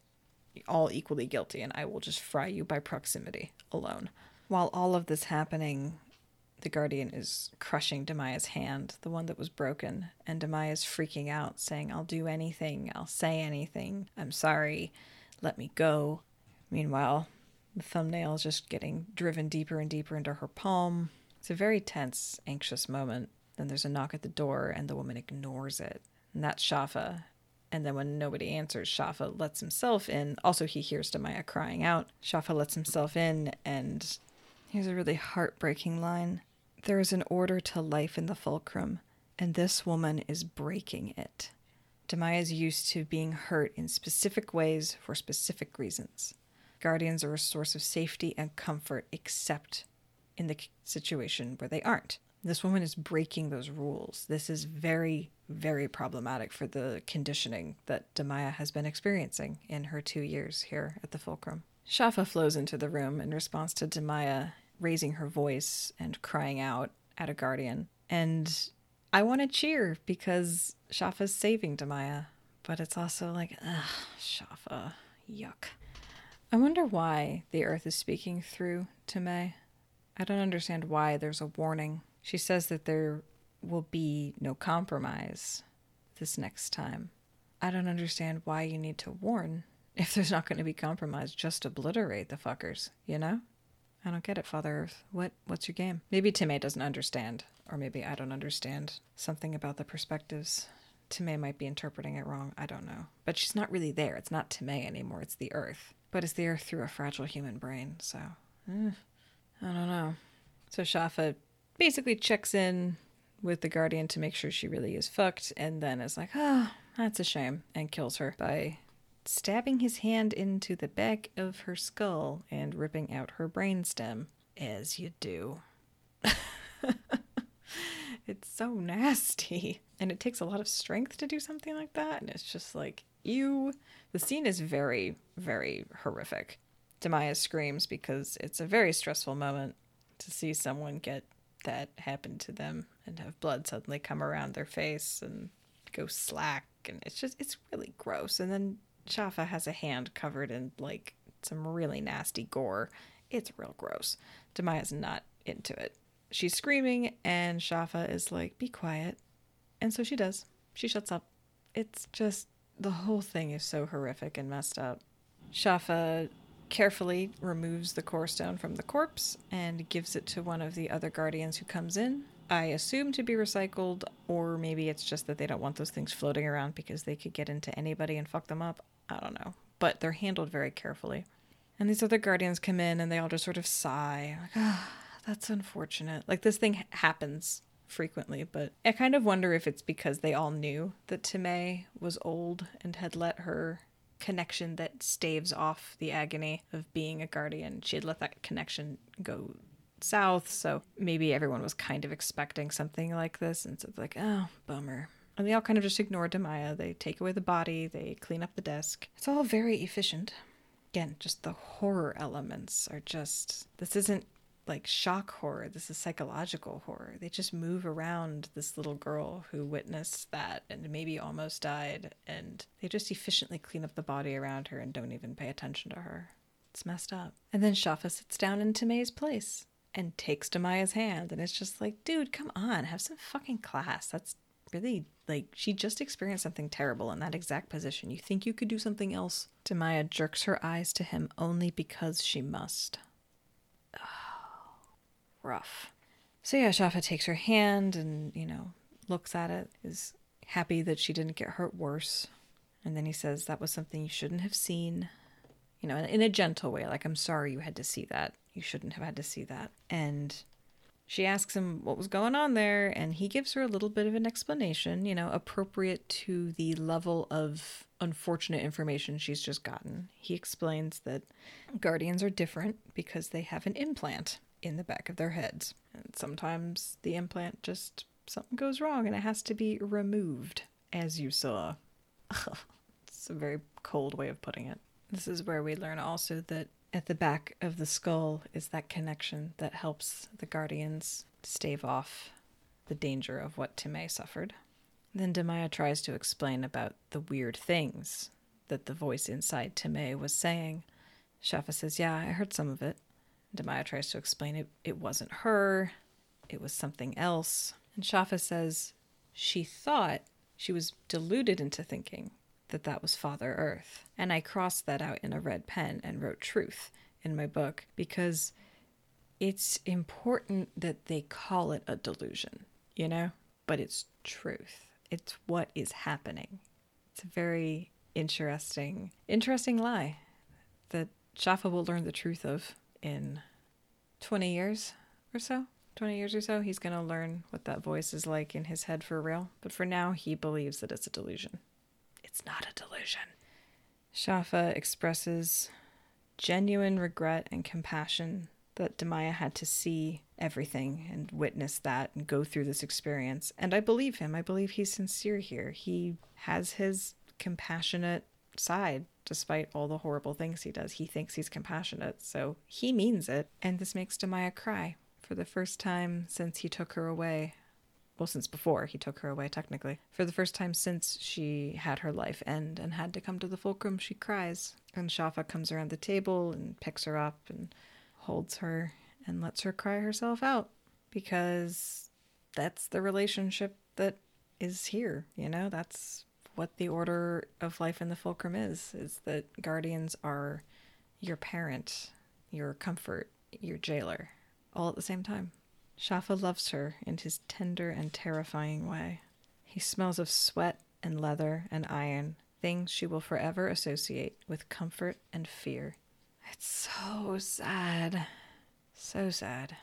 all equally guilty, and I will just fry you by proximity alone. While all of this happening, the Guardian is crushing Damaya's hand, the one that was broken, and Damaya's freaking out, saying, I'll do anything, I'll say anything, I'm sorry, let me go. Meanwhile, the thumbnail is just getting driven deeper and deeper into her palm. It's a very tense, anxious moment. Then there's a knock at the door, and the woman ignores it. And that's Schaffa, and then when nobody answers, Schaffa lets himself in. Also, he hears Damaya crying out. Schaffa lets himself in, and here's a really heartbreaking line There is an order to life in the fulcrum, and this woman is breaking it. Damaya is used to being hurt in specific ways for specific reasons. Guardians are a source of safety and comfort, except in the situation where they aren't. This woman is breaking those rules. This is very, very problematic for the conditioning that Damaya has been experiencing in her two years here at the Fulcrum. Schaffa flows into the room in response to Damaya raising her voice and crying out at a guardian. And I want to cheer because Schaffa's saving Damaya, but it's also like, ugh, Schaffa, yuck. I wonder why the earth is speaking through Timay. I don't understand why there's a warning she says that there will be no compromise this next time. I don't understand why you need to warn if there's not going to be compromise. Just obliterate the fuckers, you know? I don't get it, Father Earth. What what's your game? Maybe Timay doesn't understand, or maybe I don't understand something about the perspectives. Timay might be interpreting it wrong. I don't know. But she's not really there. It's not Timay anymore. It's the Earth. but it's the Earth through a fragile human brain. So, eh, I don't know. So Schaffa basically checks in with the Guardian to make sure she really is fucked, and then is like, oh, that's a shame, and kills her by stabbing his hand into the back of her skull and ripping out her brainstem, as you do. it's so nasty. And it takes a lot of strength to do something like that. And it's just like, you. The scene is very, very horrific. Damaya screams because it's a very stressful moment to see someone get that happen to them and have blood suddenly come around their face and go slack. And it's just, it's really gross. And then Schaffa has a hand covered in like some really nasty gore. It's real gross. Damaya's not into it. She's screaming, and Schaffa is like, be quiet. And so she does. She shuts up. It's just, the whole thing is so horrific and messed up. Schaffa carefully removes the core stone from the corpse and gives it to one of the other guardians who comes in. I assume to be recycled, or maybe it's just that they don't want those things floating around because they could get into anybody and fuck them up. I don't know. But they're handled very carefully. And these other guardians come in and they all just sort of sigh, like, oh, that's unfortunate. Like this thing happens frequently, but I kind of wonder if it's because they all knew that Temei was old and had let her connection that staves off the agony of being a guardian. She had let that connection go south, so maybe everyone was kind of expecting something like this, and so it's like, oh, bummer. And they all kind of just ignore Damaya. They take away the body, they clean up the desk. It's all very efficient. Again, just the horror elements are just. This isn't like shock horror. This is psychological horror. They just move around this little girl who witnessed that and maybe almost died, and they just efficiently clean up the body around her and don't even pay attention to her. It's messed up. And then Schaffa sits down in Temei's place and takes Damaya's hand, and it's just like, dude, come on, have some fucking class. That's really like she just experienced something terrible in that exact position. You think you could do something else? Damaya jerks her eyes to him only because she must Oh, rough. So yeah, Schaffa takes her hand and, you know, looks at it, is happy that she didn't get hurt worse. And then he says that was something you shouldn't have seen, you know, in a gentle way, like, I'm sorry you had to see that. You shouldn't have had to see that. And she asks him what was going on there, and he gives her a little bit of an explanation, you know, appropriate to the level of unfortunate information she's just gotten. He explains that guardians are different because they have an implant in the back of their heads. And sometimes the implant just something goes wrong and it has to be removed, as you saw. it's a very cold way of putting it. This is where we learn also that at the back of the skull is that connection that helps the guardians stave off the danger of what Temei suffered. Then Damaya tries to explain about the weird things that the voice inside Temei was saying. Schaffa says, Yeah, I heard some of it. Damaya tries to explain it. It wasn't her, it was something else. And Schaffa says she thought she was deluded into thinking that that was Father Earth. And I crossed that out in a red pen and wrote truth in my book because it's important that they call it a delusion, you know? But it's truth. It's what is happening. It's a very interesting, interesting lie that Schaffa will learn the truth of in 20 years or so. 20 years or so, he's going to learn what that voice is like in his head for real. But for now, he believes that it's a delusion. It's not a delusion. Schaffa expresses genuine regret and compassion that Damaya had to see everything and witness that and go through this experience. And I believe him. I believe he's sincere here. He has his compassionate side despite all the horrible things he does. He thinks he's compassionate, so he means it. And this makes Damaya cry for the first time since he took her away. Well, since before he took her away, technically. For the first time since she had her life end and had to come to the fulcrum, she cries. And Schaffa comes around the table and picks her up and holds her and lets her cry herself out because that's the relationship that is here, you know? That's what the order of life in the fulcrum is is that guardians are your parent, your comfort, your jailer, all at the same time. Schaffa loves her in his tender and terrifying way. He smells of sweat and leather and iron, things she will forever associate with comfort and fear. It's so sad. So sad.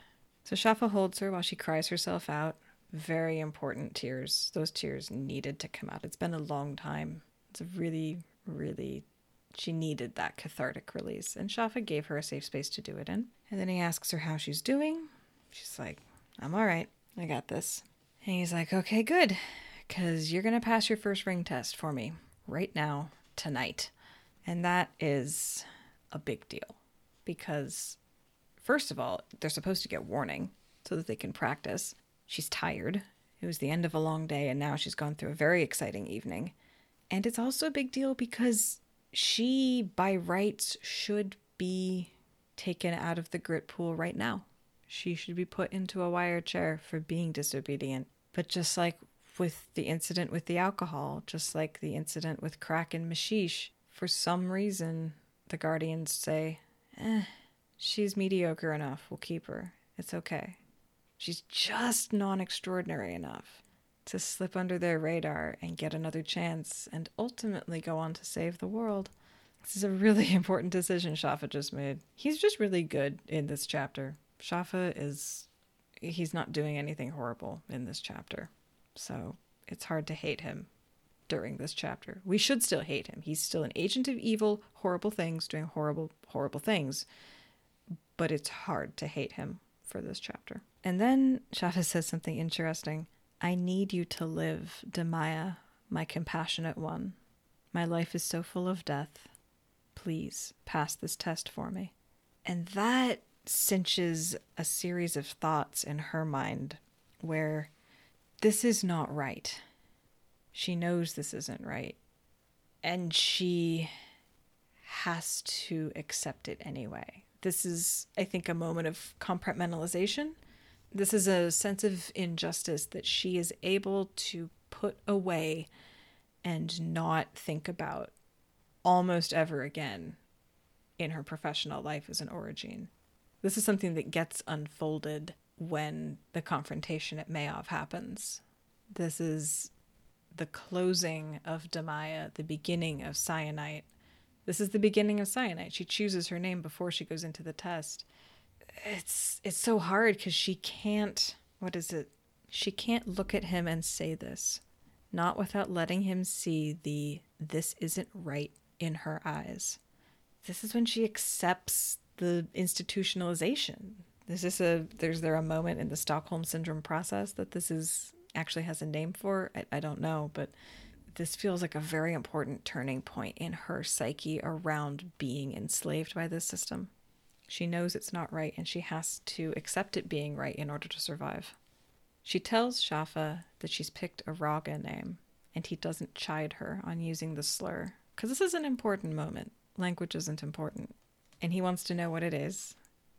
So Schaffa holds her while she cries herself out. Very important tears. Those tears needed to come out. It's been a long time. It's a really, really, she needed that cathartic release. And Schaffa gave her a safe space to do it in. And then he asks her how she's doing. She's like, I'm all right. I got this. And he's like, okay, good. Because you're going to pass your first ring test for me right now, tonight. And that is a big deal because, first of all, they're supposed to get warning so that they can practice. She's tired. It was the end of a long day, and now she's gone through a very exciting evening. And it's also a big deal because she, by rights, should be taken out of the grit pool right now. She should be put into a wire chair for being disobedient. But just like with the incident with the alcohol, just like the incident with crack and Maxixe, for some reason, the Guardians say, eh, she's mediocre enough. We'll keep her. It's okay. She's just non extraordinary enough to slip under their radar and get another chance and ultimately go on to save the world. This is a really important decision Schaffa just made. He's just really good in this chapter. Schaffa is he's not doing anything horrible in this chapter. So it's hard to hate him during this chapter. We should still hate him. He's still an agent of evil, horrible things, doing horrible, horrible things. But it's hard to hate him for this chapter. And then Schaffa says something interesting. I need you to live, Damaya, my compassionate one. My life is so full of death. Please pass this test for me. And that cinches a series of thoughts in her mind where this is not right. She knows this isn't right. And she has to accept it anyway. This is, I think, a moment of compartmentalization. This is a sense of injustice that she is able to put away and not think about almost ever again in her professional life as an orogene. This is something that gets unfolded when the confrontation at Meov happens. This is the closing of Damaya, the beginning of Syenite. This is the beginning of Syenite. She chooses her name before she goes into the test. It's it's so hard because she can't. What is it? She can't look at him and say this, not without letting him see the "this isn't right" in her eyes. This is when she accepts the institutionalization. Is this a there's there a moment in the Stockholm syndrome process that this is actually has a name for? I, I don't know, but this feels like a very important turning point in her psyche around being enslaved by this system. She knows it's not right and she has to accept it being right in order to survive. She tells Schaffa that she's picked a rogga name and he doesn't chide her on using the slur because this is an important moment. Language isn't important and he wants to know what it is,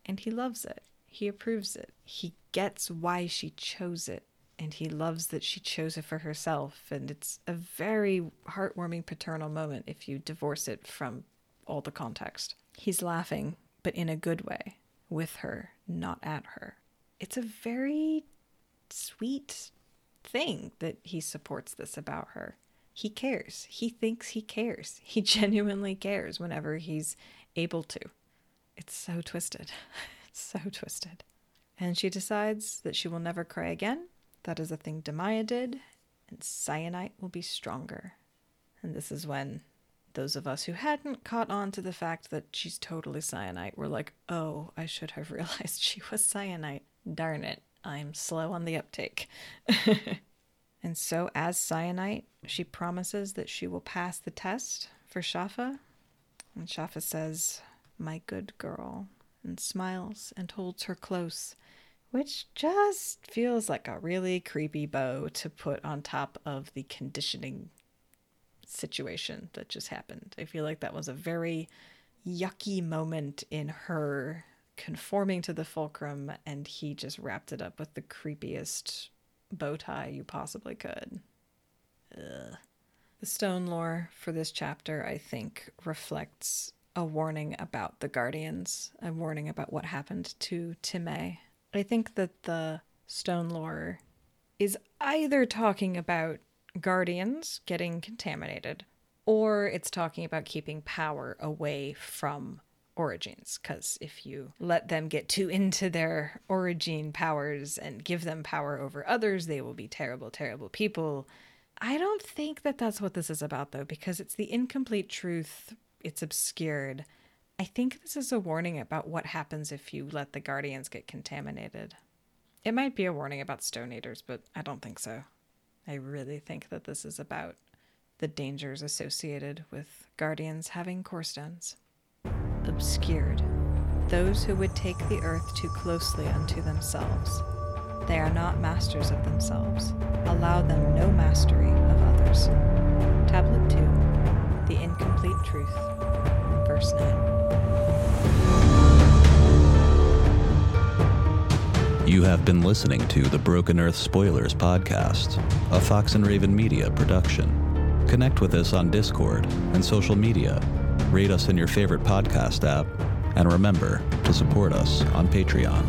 and he loves it. He approves it. He gets why she chose it, and he loves that she chose it for herself. And it's a very heartwarming paternal moment if you divorce it from all the context. He's laughing, but in a good way, with her, not at her. It's a very sweet thing that he supports this about her. He cares. He thinks he cares. He genuinely cares whenever he's able to. It's so twisted. It's so twisted. And she decides that she will never cry again. That is a thing Damaya did, and Syenite will be stronger. And this is when those of us who hadn't caught on to the fact that she's totally Syenite were like, oh, I should have realized she was Syenite. Darn it, I'm slow on the uptake. and so, as Syenite, she promises that she will pass the test for Schaffa and Schaffa says, My good girl, and smiles and holds her close, which just feels like a really creepy bow to put on top of the conditioning situation that just happened. I feel like that was a very yucky moment in her conforming to the fulcrum, and he just wrapped it up with the creepiest bow tie you possibly could. Ugh. The stone lore for this chapter, I think, reflects a warning about the Guardians, a warning about what happened to Time. I think that the stone lore is either talking about Guardians getting contaminated, or it's talking about keeping power away from orogenes because if you let them get too into their orogene powers and give them power over others they will be terrible terrible people i don't think that that's what this is about though because it's the incomplete truth. It's obscured. I think this is a warning about what happens if you let the guardians get contaminated. It might be a warning about stone eaters but i don't think so. I really think that this is about the dangers associated with guardians having core stones. Obscured, those who would take the earth too closely unto themselves. They are not masters of themselves. Allow them no mastery of others. Tablet 2 The Incomplete Truth, verse 9. You have been listening to the Broken Earth Spoilers podcast, a Fox and Raven Media production. Connect with us on Discord and social media rate us in your favorite podcast app, and remember to support us on Patreon.